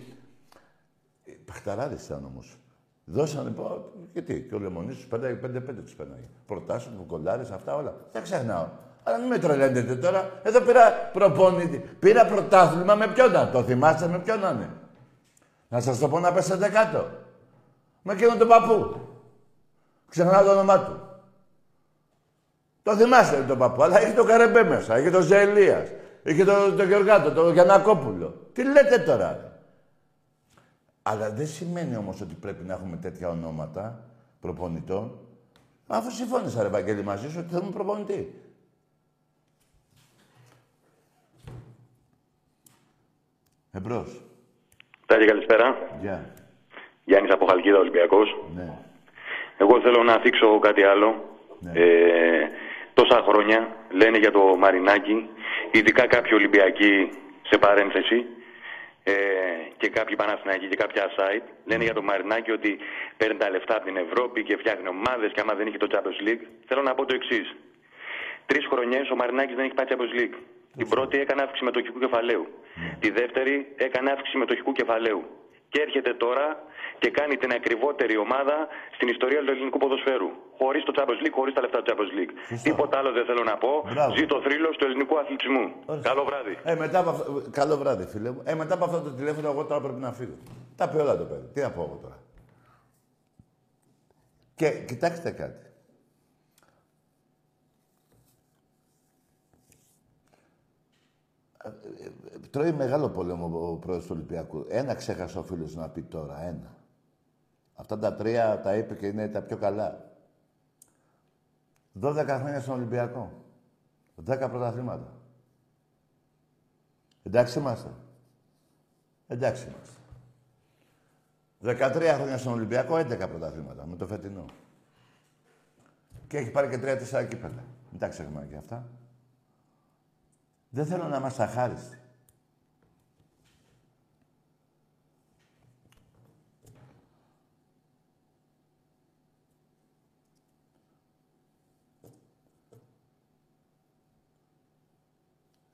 Παχταράδες ήταν όμως. Δώσανε, πω, και τι, και ο Λεμονής τους πέντε, πέντε, πέντε τους πέναγε. Προτάσουν, βουκολάρες, αυτά όλα. Δεν ξεχνάω. Αλλά μην με τρελαίνετε τώρα. Εδώ πήρα προπόνητη. Πήρα πρωτάθλημα με ποιον να το θυμάστε με ποιον να είναι; Να σας το πω να πέσετε κάτω. Με εκείνον τον παππού. Ξεχνάω το όνομά του. Το θυμάστε τον παππού, αλλά έχει το Καρεμπέ μέσα, έχει το Ζελίας, έχει το, το Γεωργάτο, το Γιανακόπουλο. Τι λέτε τώρα; Αλλά δεν σημαίνει όμως ότι πρέπει να έχουμε τέτοια ονόματα προπονητών. Αφού συμφώνησα, ρε Βαγγέλη, μαζί σου ότι θέλουμε προπονητή. Εμπρός. Τάκη, καλησπέρα. Γεια. Γιάννης από Χαλκίδα, Ολυμπιακός. Ναι. Εγώ θέλω να θίξω κάτι άλλο. Ναι. Ε, τόσα χρόνια λένε για το Μαρινάκι, ειδικά κάποιοι Ολυμπιακοί σε παρένθεση, ε, και κάποιοι Παναθηναϊκοί και κάποια site λένε για το Μαρινάκι ότι παίρνει τα λεφτά από την Ευρώπη και φτιάχνει ομάδες και άμα δεν είχε το Champions League. Θέλω να πω το εξής. Τρεις χρονιές ο Μαρινάκης δεν έχει πάει Champions League. Την πρώτη έκανε αύξηση μετοχικού κεφαλαίου. Τη δεύτερη έκανε αύξηση μετοχικού κεφαλαίου. Και έρχεται τώρα και κάνει την ακριβότερη ομάδα στην ιστορία του ελληνικού ποδοσφαίρου. Χωρίς το Champions League, χωρίς τα λεφτά του Champions League. Τίποτα άλλο δεν θέλω να πω. Μπράβο. Ζει το θρύλος του ελληνικού αθλητισμού. Ορίστε. Καλό βράδυ. Ε, μετά από αυτό... Καλό βράδυ, φίλε μου. Ε, μετά από αυτό το τηλέφωνο, εγώ τώρα πρέπει να φύγω. Τα πει όλα το παιδί. Τι να πω εγώ τώρα. Και κοιτάξτε κάτι. Ε, ε, ε, Τρώει μεγάλο πόλεμο ο πρόεδρος του Ολυμπιακού. Ένα ξέχασε ο φίλος να πει τώρα. Ένα. Αυτά τα τρία τα είπε και είναι τα πιο καλά. 12 χρόνια στον Ολυμπιακό. 10 πρωταθλήματα. Εντάξει είμαστε. Εντάξει είμαστε. 13 χρόνια στον Ολυμπιακό, 11 πρωταθλήματα με το φετινό. Και έχει πάρει και 3-4 κύπελα. Μην τα ξεχνάμε και αυτά. Δεν θέλω να είμαστε αχάριστοι.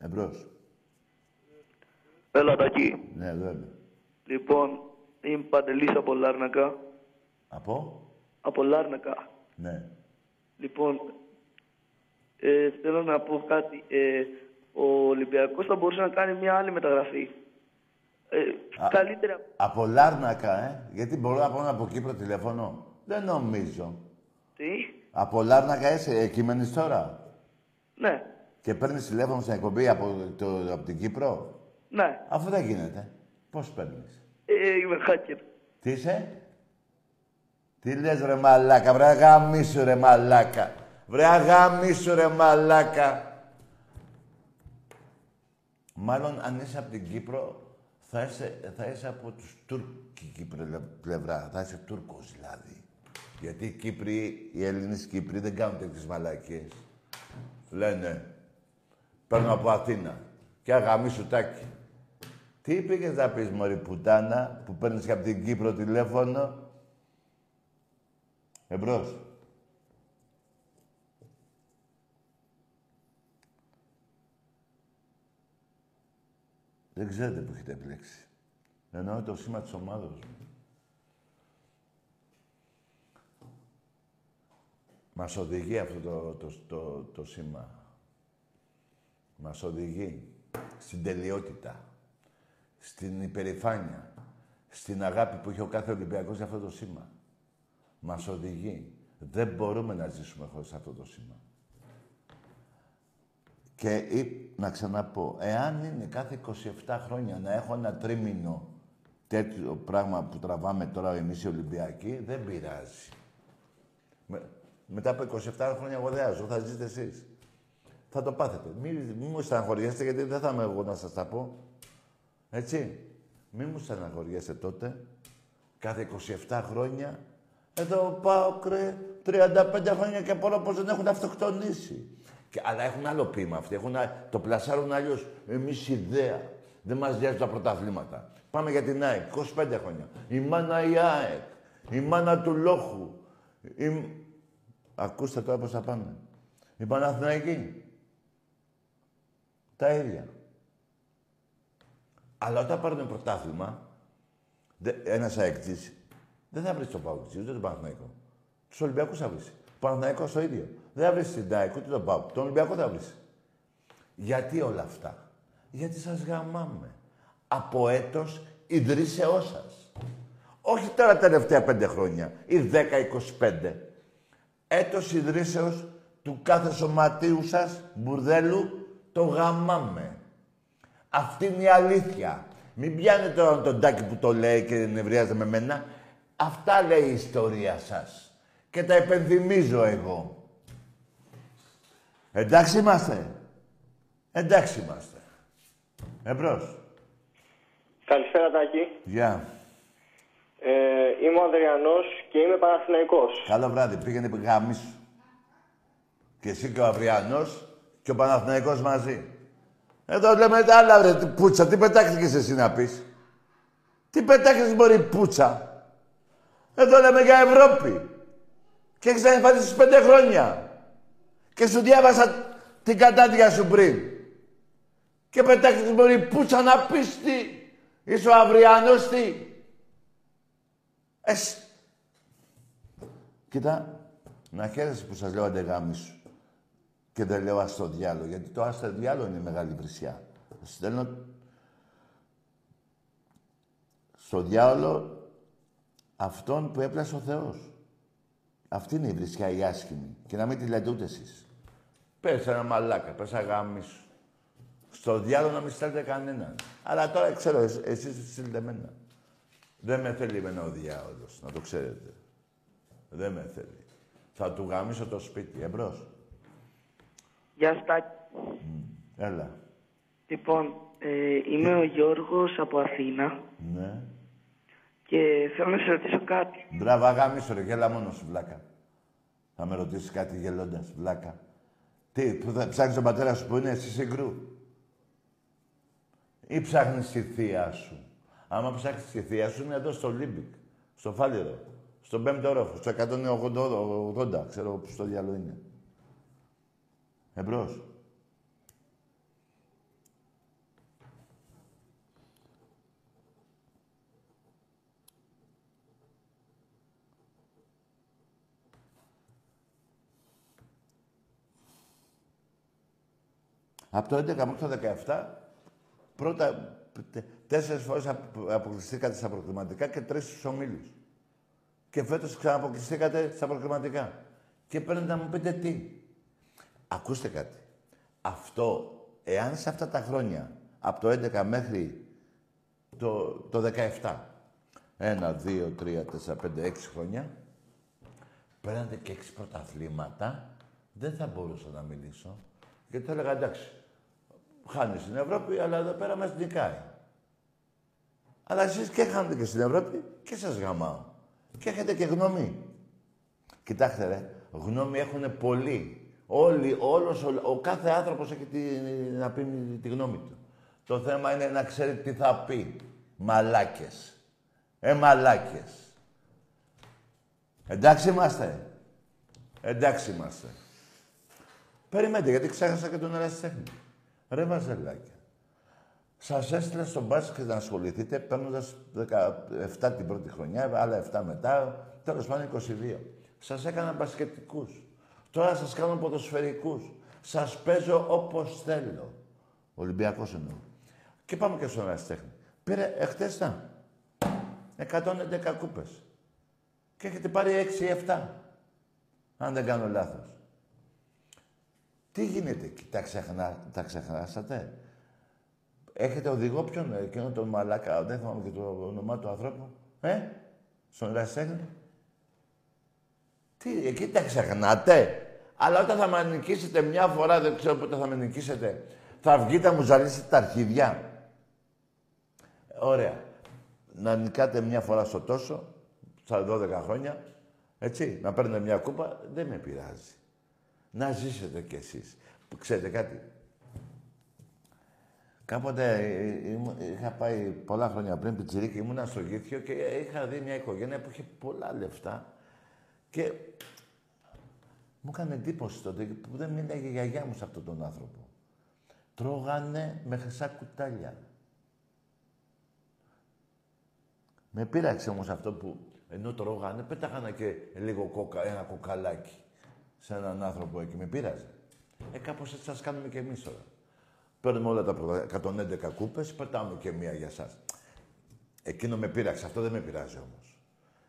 Εμπρός. Έλα, Τάκη. Ναι, εδώ είμαι. Λοιπόν, είμαι Παντελής από Λάρνακα. Από; Από Λάρνακα. Ναι. Λοιπόν, ε, θέλω να πω κάτι. Ε, ο Ολυμπιακός θα μπορούσε να κάνει μια άλλη μεταγραφή. Ε, Α. καλύτερα. Από Λάρνακα, ε; Γιατί μπορώ να πω από Κύπρο τηλέφωνο; Δεν νομίζω. Τι; Από Λάρνακα είσαι, εκεί μένεις τώρα; Ναι, Και παίρνεις τηλέφωνο στην εκπομπή από, το, από την Κύπρο; ναι. Αφού δεν γίνεται. Πώς παίρνεις; Ε, είμαι hacker. Τι είσαι; Τι λες ρε μαλάκα, βρε αγαμίσου ρε μαλάκα. Βρε αγαμίσου ρε μαλάκα. Μάλλον αν είσαι από την Κύπρο, θα είσαι, θα είσαι από τους τουρκική πλε- πλευρά. Θα είσαι Τούρκος δηλαδή. Γιατί οι Κύπροι, οι Έλληνες Κύπροι δεν κάνουν τέτοιες μαλακίες. Λένε, παίρνω από Αθήνα και αγαμίσου τάκι. Τι πήγες να πεις, μωρή πουτάνα, που παίρνεις και από την Κύπρο τηλέφωνο; Εμπρός. Δεν ξέρετε που έχετε επιλέξει. Εννοώ το σήμα της ομάδος μου. Μας οδηγεί αυτό το, το, το, το σήμα. Μας οδηγεί στην τελειότητα, στην υπερηφάνεια, στην αγάπη που έχει ο κάθε Ολυμπιακός για αυτό το σήμα. Μας οδηγεί. Δεν μπορούμε να ζήσουμε χωρίς αυτό το σήμα. Και ή, να ξαναπώ, εάν είναι κάθε 27 χρόνια να έχω ένα τρίμηνο τέτοιο πράγμα που τραβάμε τώρα εμείς οι Ολυμπιακοί, δεν πειράζει. Με, μετά από 27 χρόνια εγώ δεν ζω, θα ζήσετε εσείς. Θα το πάθετε. Μην μη μου στεναχωριέστε γιατί δεν θα είμαι εγώ να σας τα πω. Έτσι. Μην μου στεναχωριέστε τότε. Κάθε 27 χρόνια Εδώ πάω κρε 35 χρόνια και απορώ πως δεν έχουν αυτοκτονήσει. Και, αλλά έχουν άλλο πείμα αυτοί. Έχουν, α- το πλασάρουν αλλιώς. Εμείς ιδέα. Δεν μας νοιάζουν τα πρωταθλήματα. Πάμε για την ΑΕΚ. 25 χρόνια. Η μάνα η ΑΕΚ. Η μάνα του Λόχου. Η... Ακούστε τώρα πώς θα πάνε. Η Παναθηναϊκή. Τα ίδια. Αλλά όταν πάρουν πρωτάθλημα, ένας αεκτής, δεν θα βρεις τον Παουκτζή, ούτε τον Παναθηναϊκό. Τους Ολυμπιακούς θα βρεις. Ο Παναθηναϊκός το ίδιο. Δεν θα βρεις την ΑΕΚ ούτε τον Πάουκ. Τον Ολυμπιακό θα βρεις. Γιατί όλα αυτά; Γιατί σας γαμάμε. Από έτος ιδρύσεώς σας. Όχι τώρα τα τελευταία πέντε χρόνια ή 10-25. Έτος ιδρύσεως του κάθε σωματείου σας, μπουρδέλου, το γαμάμε. Αυτή είναι η αλήθεια. Μην πιάνετε τώρα τον τάκι που το λέει και νευριάζεται με μένα. Αυτά λέει η ιστορία σας. Και τα επενθυμίζω εγώ. Εντάξει είμαστε. Εντάξει είμαστε. Εμπρός. Καλησπέρα Τάκη. Γεια. Ε, είμαι ο Αδριανός και είμαι Παναθηναϊκός. Καλό βράδυ. Πήγαινε γάμις σου. Και εσύ και ο Αυριανός και ο Παναθηναϊκός μαζί. Εδώ λέμε τα άλλα, ρε, τι πουτσα. Τι πετάχτηκες εσύ να πεις; Τι πετάχτηκες μπορεί πουτσα; Εδώ λέμε για Ευρώπη. Και έχεις εμφανίσεις πέντε χρόνια. Και σου διάβασα την κατάδια σου πριν. Και πετάχτηκες μπορεί πουτσα να πεις τι; Είσαι ο Αυριανός τι; Εσύ. Κοίτα, να χαίρεσαι που σας λέω αντεγάμι σου. Και δεν λέω ας το διάλο, γιατί το ας το διάλο είναι η μεγάλη βρισιά. Στέλνω στο διάολο αυτόν που έπλασε ο Θεός. Αυτή είναι η βρισιά η άσχημη. Και να μην τη λέτε ούτε εσείς. Πες ένα μαλάκα, πες αγάμι σου. Στο διάλογο να μην στέλνετε κανέναν. Αλλά τώρα ξέρω, εσ- εσείς στείλετε εμένα. Δεν με θέλει εμένα ο διάολος, να το ξέρετε. Δεν με θέλει. Θα του γαμίσω το σπίτι. Εμπρός. Γεια σου, Τάκη. Έλα. Λοιπόν, ε, είμαι ο Γιώργος από Αθήνα Ναι. και θέλω να σε ρωτήσω κάτι. Μπράβο, αγάμισο ρε, γέλα μόνος σου, βλάκα. Θα με ρωτήσεις κάτι γελώντας, βλάκα. Τι, που θα ψάχνεις τον πατέρα σου που είναι εσύ συγκρού. Ή ψάχνεις τη θεία σου; Άμα ψάχνεις τη θεία σου είναι εδώ στο Λίμπικ, στο Φάλιρο, στον πέμπτο όροφο, στο 180, ξέρω που στο διάλογο είναι. Εμπρός. Από το 11 μέχρι το 17, πρώτα τε- τέσσερις φορές απο- αποκλειστήκατε στα προκριματικά και τρεις στους ομίλους. Και φέτος ξανααποκλειστήκατε στα προκριματικά. Και παίρνετε να μου πείτε τι. Ακούστε κάτι. Αυτό, εάν σε αυτά τα χρόνια, από το 11 μέχρι το, το 17, ένα, δύο, τρία, τέσσερα, πέντε, έξι χρόνια, παίρνατε και έξι πρωταθλήματα, δεν θα μπορούσα να μιλήσω. Γιατί θα έλεγα εντάξει, χάνεις στην Ευρώπη, αλλά εδώ πέρα μας νικάει. Αλλά εσείς και χάνετε και στην Ευρώπη και σας γαμάω. Και έχετε και γνώμη. Κοιτάξτε ρε, γνώμη έχουν πολλοί. Όλοι, όλος, ο, ο κάθε άνθρωπος έχει τη, να πει τη γνώμη του. Το θέμα είναι να ξέρει τι θα πει. Μαλάκες. Ε, μαλάκες. Εντάξει είμαστε. Εντάξει είμαστε. Περιμένετε, γιατί ξέχασα και τον ερασιτέχνη. Ρε βαζελάκια. Σας έστειλα στο μπάσκετ να ασχοληθείτε, παίρνοντας 17 την πρώτη χρονιά, άλλα 7 μετά, τέλος πάντων 22. Σας έκανα μπασκετικούς. Τώρα σας κάνω ποδοσφαιρικούς. Σας παίζω όπως θέλω. Ολυμπιακός εννοώ. Και πάμε και στον ερασιτέχνη. Πήρε εχθές να. 111 κούπες. Και έχετε πάρει 6-7. Αν δεν κάνω λάθος. Τι γίνεται εκεί, τα, ξεχνά, τα ξεχνάσατε; Έχετε οδηγό ποιον, ε, εκείνο τον μαλάκα, δεν θυμάμαι και το όνομά του ανθρώπου. Ε, στον Ρασέγνη. Τι, εκεί τα ξεχνάτε; Αλλά όταν θα με νικήσετε μια φορά, δεν ξέρω πότε θα με νικήσετε, θα βγείτε να μου ζαλίσετε τα αρχίδια; Ωραία. Να νικάτε μια φορά στο τόσο, στα 12 χρόνια, Έτσι, να παίρνετε μια κούπα δεν με πειράζει. Να ζήσετε κι εσείς. Που ξέρετε κάτι; Κάποτε ε, ε, ήμου- είχα πάει πολλά χρόνια πριν πιτσιρίκι, ήμουνα στο Γήθιο και είχα δει μια οικογένεια που είχε πολλά λεφτά και μου έκανε εντύπωση τότε που δεν μίλαγε η γιαγιά μου σε αυτόν τον άνθρωπο. Τρώγανε με χρυσά κουτάλια. Με πείραξε όμως αυτό που ενώ τρώγανε, πέταγανε και λίγο κοκα, ένα κοκαλάκι σε έναν άνθρωπο εκεί. Με πείραζε. Ε, κάπως έτσι σας κάνουμε και εμείς τώρα. Παίρνουμε όλα τα προ- 111 κούπες, πετάμε και μία για σας. Εκείνο με πείραξε, αυτό δεν με πειράζει όμως.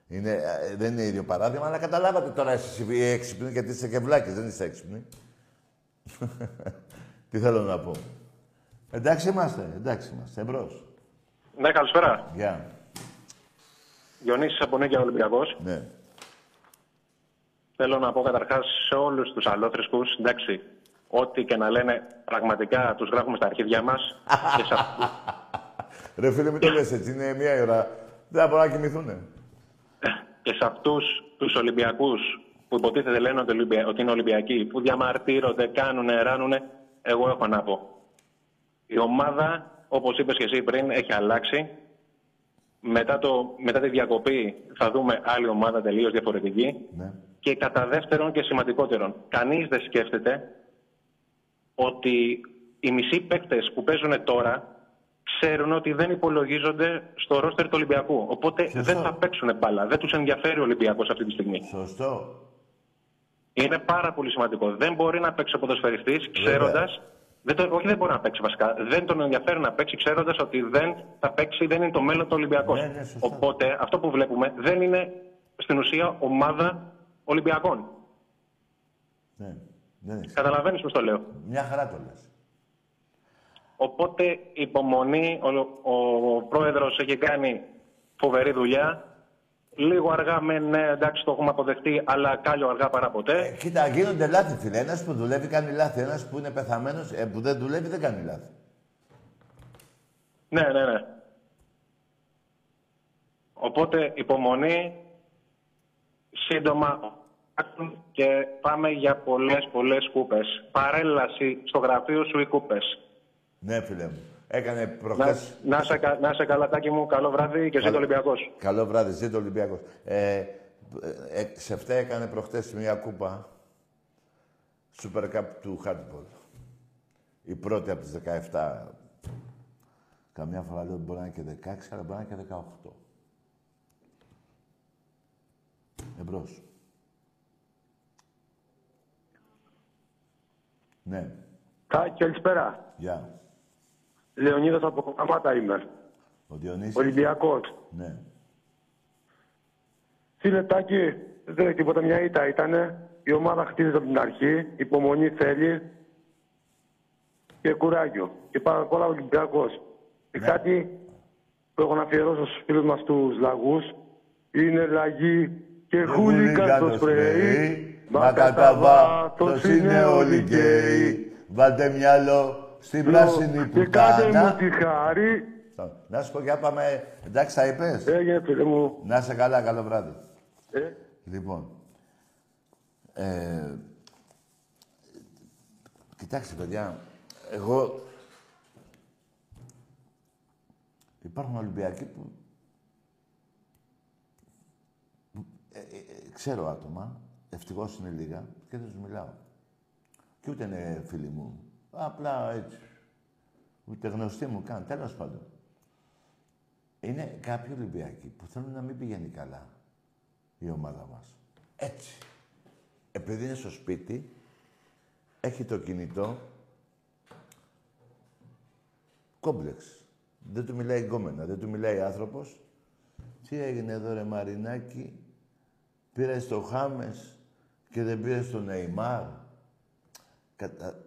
Είναι, ε, δεν είναι ίδιο παράδειγμα, αλλά καταλάβατε τώρα εσείς οι έξυπνοι, γιατί είστε και βλάκες, δεν είστε έξυπνοι. (laughs) Τι θέλω να πω. Εντάξει είμαστε, εντάξει είμαστε, εμπρός. Ναι, καλησπέρα. Γεια. Διονύσης από Νίκαια Ολυμπιακός. Ναι. Θέλω να πω καταρχάς σε όλους τους αλλόθρησκους, εντάξει, ό,τι και να λένε, πραγματικά τους γράφουμε στα αρχίδια μας και σε αυτούς, (laughs) Ρε φίλε, μην το λες έτσι, είναι μία η ώρα. Δεν θα μπορούν να κοιμηθούνε. Και σε αυτούς τους Ολυμπιακούς που υποτίθεται λένε ότι, Ολυμπια- ότι είναι Ολυμπιακοί, που διαμαρτύρονται, κάνουνε, ράνουνε, εγώ έχω να πω. Η ομάδα, όπως είπες και εσύ πριν, έχει αλλάξει. Μετά, το, μετά τη διακοπή θα δούμε άλλη ομάδα τελείως διαφορετική. Ναι. Και κατά δεύτερον και σημαντικότερον, κανείς δεν σκέφτεται ότι οι μισοί παίκτες που παίζουν τώρα ξέρουν ότι δεν υπολογίζονται στο ρόστερ του Ολυμπιακού. Οπότε Σωστό. δεν θα παίξουν μπάλα. Δεν τους ενδιαφέρει ο Ολυμπιακός αυτή τη στιγμή. Σωστό. Είναι πάρα πολύ σημαντικό. Δεν μπορεί να παίξει ο ποδοσφαιριστής ξέροντας... Δεν το, όχι, δεν μπορεί να παίξει βασικά. Δεν τον ενδιαφέρει να παίξει ξέροντας ότι δεν θα παίξει, δεν είναι το μέλλον του Ολυμπιακού. Ναι, ναι, σωστά. Οπότε αυτό που βλέπουμε δεν είναι στην ουσία ομάδα Ολυμπιακών. Ναι. Δεν έχεις. Καταλαβαίνεις πώς το λέω. Μια χαρά το λες. Οπότε υπομονή, ο, ο πρόεδρος έχει κάνει φοβερή δουλειά. Λίγο αργά με ναι, εντάξει το έχουμε αποδεχτεί, αλλά κάλιο αργά παρά ποτέ. Ε, κοίτα, γίνονται λάθη, φίλε. Ένας που δουλεύει κάνει λάθη. Ένας που είναι πεθαμένος, ε, που δεν δουλεύει δεν κάνει λάθη. Ναι, ναι, ναι. Οπότε υπομονή, σύντομα και πάμε για πολλές πολλές κούπες. Παρέλαση στο γραφείο σου οι κούπες. Ναι, φίλε μου. Έκανε Να, προχθές... να, σε, κα- να σε καλά, Τάκη μου. Καλό βράδυ και ζήτω Ολυμπιακός. Καλό βράδυ, ζήτω Ολυμπιακός. Ε, ε, σε αυτά έκανε προχτές μια κούπα Super Cup του Hardball. Η πρώτη από τις 17. Καμιά φορά λέω μπορεί να είναι και 16, αλλά μπορεί να είναι και 18. Εμπρός. Ναι, Κα- Καλησπέρα. γεια. Λεωνίδας από Κοκαμάτα είμαι. Ο Διονύσης. Ολυμπιακός. Ναι. Φίλε Τάκη, δεν είναι τίποτα μια ήττα ήτανε. Η ομάδα χτίζεται από την αρχή. Υπομονή θέλει. Και κουράγιο. Και πάνω απ' όλα Ολυμπιακός. Και κάτι που έχω να αφιερώσω στους φίλους μας τους λαγούς. Είναι λαγή και χούλικα στο σπρέι. Μα κατά βάθος είναι όλοι γκέι. Βάλτε μυαλό στην πράσινη Και κάντε μου πουτάνα. τη χάρη. Να σου πω, για πάμε. Εντάξει, τα είπες; Έγινε φίλε μου. Να είσαι καλά, καλό βράδυ. Ε, Λοιπόν. Ε, κοιτάξτε, παιδιά. Εγώ... Υπάρχουν Ολυμπιακοί που... που- ε, ε, ε, ξέρω άτομα, ευτυχώς είναι λίγα, και δεν τους μιλάω. Και ούτε είναι φίλοι μου. Απλά έτσι. Ούτε γνωστοί μου καν. Τέλος πάντων. Είναι κάποιοι Ολυμπιακοί που θέλουν να μην πηγαίνει καλά η ομάδα μας. Έτσι. Επειδή είναι στο σπίτι, έχει το κινητό, κόμπλεξ. Δεν του μιλάει γκόμενα, δεν του μιλάει άνθρωπος. Τι έγινε εδώ ρε Μαρινάκη, πήρε στο Χάμες και δεν πήρε στο Νεϊμάρ. Κατα...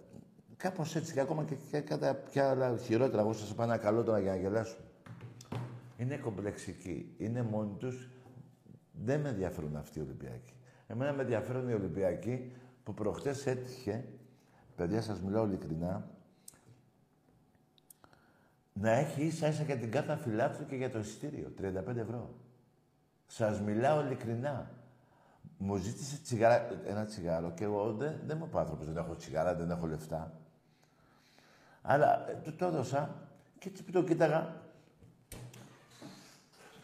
Κάπως έτσι και ακόμα και, και κατά ποια άλλα χειρότερα. Εγώ σας είπα ένα καλό τώρα για να γελάσουμε. Είναι κομπλεξικοί. Είναι μόνοι τους. Δεν με ενδιαφέρουν αυτοί οι Ολυμπιακοί. Εμένα με ενδιαφέρουν οι Ολυμπιακοί που προχτές έτυχε, παιδιά σας μιλάω ειλικρινά, να έχει ίσα ίσα για την κάρτα φυλάτου και για το εισιτήριο. 35 ευρώ. Σας μιλάω ειλικρινά. μου ζήτησε τσιγάρα, ένα τσιγάρο και εγώ δεν, δεν είμαι άνθρωπος, δεν έχω τσιγάρα, δεν έχω λεφτά. Αλλά ε, του το έδωσα και έτσι που το κοίταγα.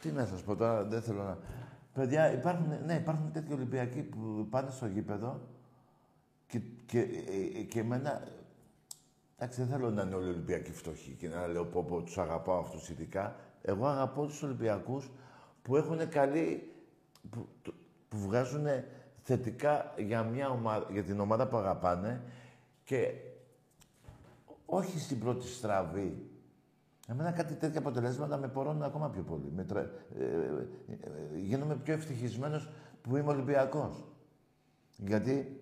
Τι να σας πω τώρα, δεν θέλω να... Παιδιά, υπάρχουν, ναι, υπάρχουν τέτοιοι Ολυμπιακοί που πάνε στο γήπεδο και, και, ε, ε, και εμένα... Εντάξει, δεν θέλω να είναι όλοι Ολυμπιακοί φτωχοί και να λέω πω, πω τους αγαπάω αυτούς ειδικά. Εγώ αγαπώ τους Ολυμπιακούς που έχουν καλή... που, που βγάζουν θετικά για, μια ομάδα, για την ομάδα που αγαπάνε και όχι στην πρώτη στραβή. Εμένα κάτι τέτοια αποτελέσματα με πορώνουν ακόμα πιο πολύ. Με τρα... ε, ε, ε, γίνομαι πιο ευτυχισμένος που είμαι Ολυμπιακός. Γιατί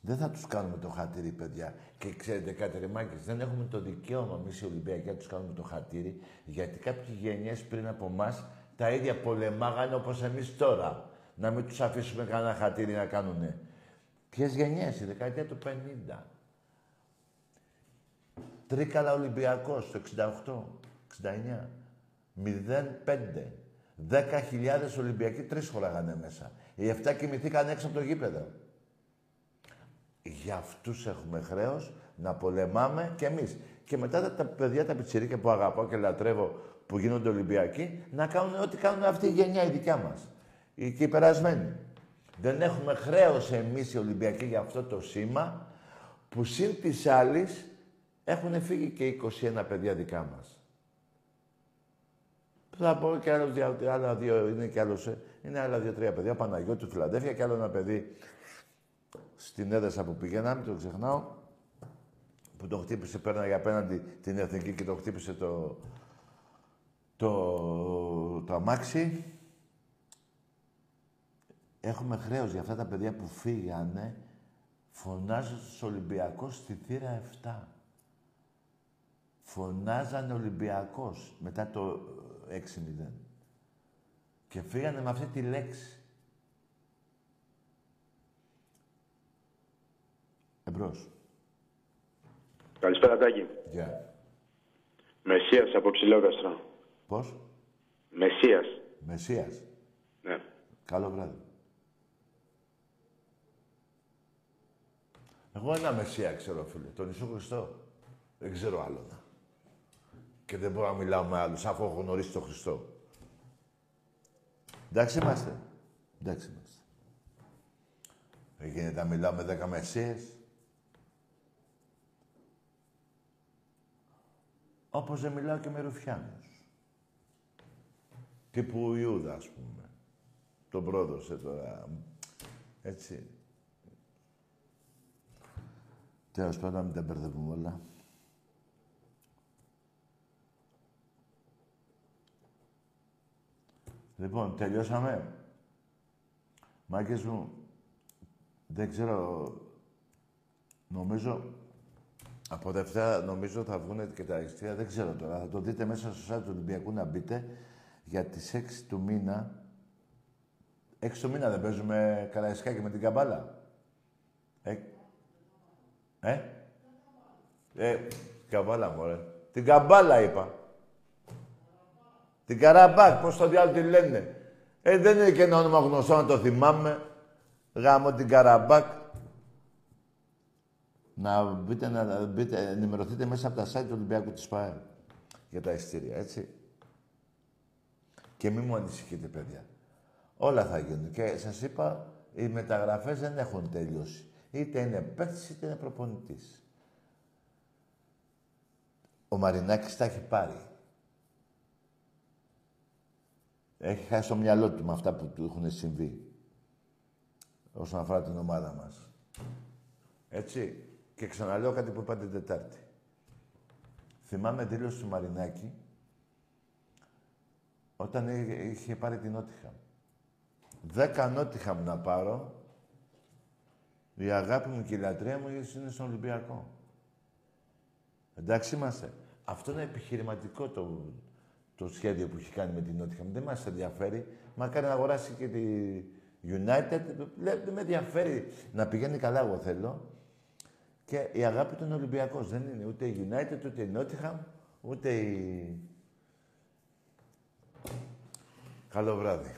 δεν θα τους κάνουμε το χατήρι, παιδιά. Και ξέρετε κάτι, ρε Μάκης, δεν έχουμε το δικαίωμα εμείς οι Ολυμπιακοί να τους κάνουμε το χατήρι, γιατί κάποιοι γενιές πριν από εμάς τα ίδια πολεμάγανε όπως εμείς τώρα. Να μην τους αφήσουμε κανένα χατήρι να κάνουνε. Ποιες γενιές, η δεκαετία του 50. Τρίκαλα Ολυμπιακός το 68, 69. 0-5. 10.000 Ολυμπιακοί τρεις χωράγανε μέσα. Οι 7 κοιμηθήκαν έξω από το γήπεδο. Για αυτούς έχουμε χρέος να πολεμάμε κι εμείς. Και μετά τα παιδιά, τα πιτσιρίκια που αγαπάω και λατρεύω, που γίνονται Ολυμπιακοί, να κάνουν ό,τι κάνουν αυτή η γενιά η δικιά μας. Και οι περασμένοι. Δεν έχουμε χρέος εμείς οι Ολυμπιακοί για αυτό το σήμα, που συν της άλλης έχουν φύγει και 21 παιδιά δικά μας. Θα πω και άλλος δύο, άλλα δύο, είναι και άλλος, ε, είναι άλλα δύο-τρία παιδιά, Παναγιώτου, Φιλανδέφια και άλλο ένα παιδί στην έδεσα που πηγαίναμε, το ξεχνάω, που το χτύπησε, πέρναγε απέναντι την Εθνική και το χτύπησε το, το, το αμάξι. Έχουμε χρέος για αυτά τα παιδιά που φύγανε, φωνάζω στους Ολυμπιακούς στη θύρα 7. Φωνάζανε Ολυμπιακός μετά το 6-0. Και φύγανε με αυτή τη λέξη. Εμπρός. Καλησπέρα, Τάκη. Γεια. Μεσσίας από Ψηλόκαστρο. Πώς; Μεσσίας. Μεσσίας. Ναι. Καλό βράδυ. Εγώ ένα Μεσσία ξέρω, φίλε. Τον Ιησού Χριστό. Δεν ξέρω άλλο να. Και δεν μπορώ να μιλάω με άλλους, αφού έχω γνωρίσει τον Χριστό. Εντάξει είμαστε. Εντάξει είμαστε. Δεν γίνεται να μιλάω με δέκα Μεσσίες. Όπως δεν μιλάω και με Ρουφιάνους. Τύπου Ιούδα, ας πούμε. Τον πρόδωσε τώρα. Έτσι. Τέλος πάντων, μην τα μπερδεύουμε όλα. Λοιπόν, τελειώσαμε. Μάγκες μου, δεν ξέρω, νομίζω, από Δευτέρα νομίζω θα βγουν και τα αριστεία, δεν ξέρω τώρα. Θα το δείτε μέσα στο site του Ολυμπιακού να μπείτε για τις 6 του μήνα. 6 του μήνα δεν παίζουμε καραϊσκάκι με την καμπάλα. Ε, ε, ε, καμπάλα μωρέ. Την καμπάλα είπα. Την Καραμπάκ, πώς το διάλογο τη λένε. Ε, δεν είναι και ένα όνομα γνωστό να το θυμάμαι. Γάμω την Καραμπάκ. Να μπείτε, να μπείτε, ενημερωθείτε μέσα από τα site του Ολυμπιακού της ΠΑΕ για τα ειστήρια, έτσι. Και μη μου ανησυχείτε, παιδιά. Όλα θα γίνουν. Και σας είπα, οι μεταγραφές δεν έχουν τελειώσει. Είτε είναι παίκτης, είτε είναι προπονητής. Ο Μαρινάκης τα έχει πάρει. Έχει χάσει το μυαλό του με αυτά που του έχουν συμβεί. Όσον αφορά την ομάδα μας. Έτσι. Και ξαναλέω κάτι που είπα την Τετάρτη. Θυμάμαι δήλωση του Μαρινάκη όταν είχε πάρει την Νότιχαμ. Δέκα Νότιχαμ να πάρω, η αγάπη μου και η λατρεία μου είναι στον Ολυμπιακό. Εντάξει είμαστε. Αυτό είναι επιχειρηματικό το, το σχέδιο που έχει κάνει με την Νότιχαμ. Δεν μας ενδιαφέρει. Μακάρι να αγοράσει και τη United. Δεν με ενδιαφέρει να πηγαίνει καλά, εγώ θέλω. Και η αγάπη του είναι Ολυμπιακός. Δεν είναι ούτε η United, ούτε η Νότιχαμ, ούτε η... Καλό βράδυ.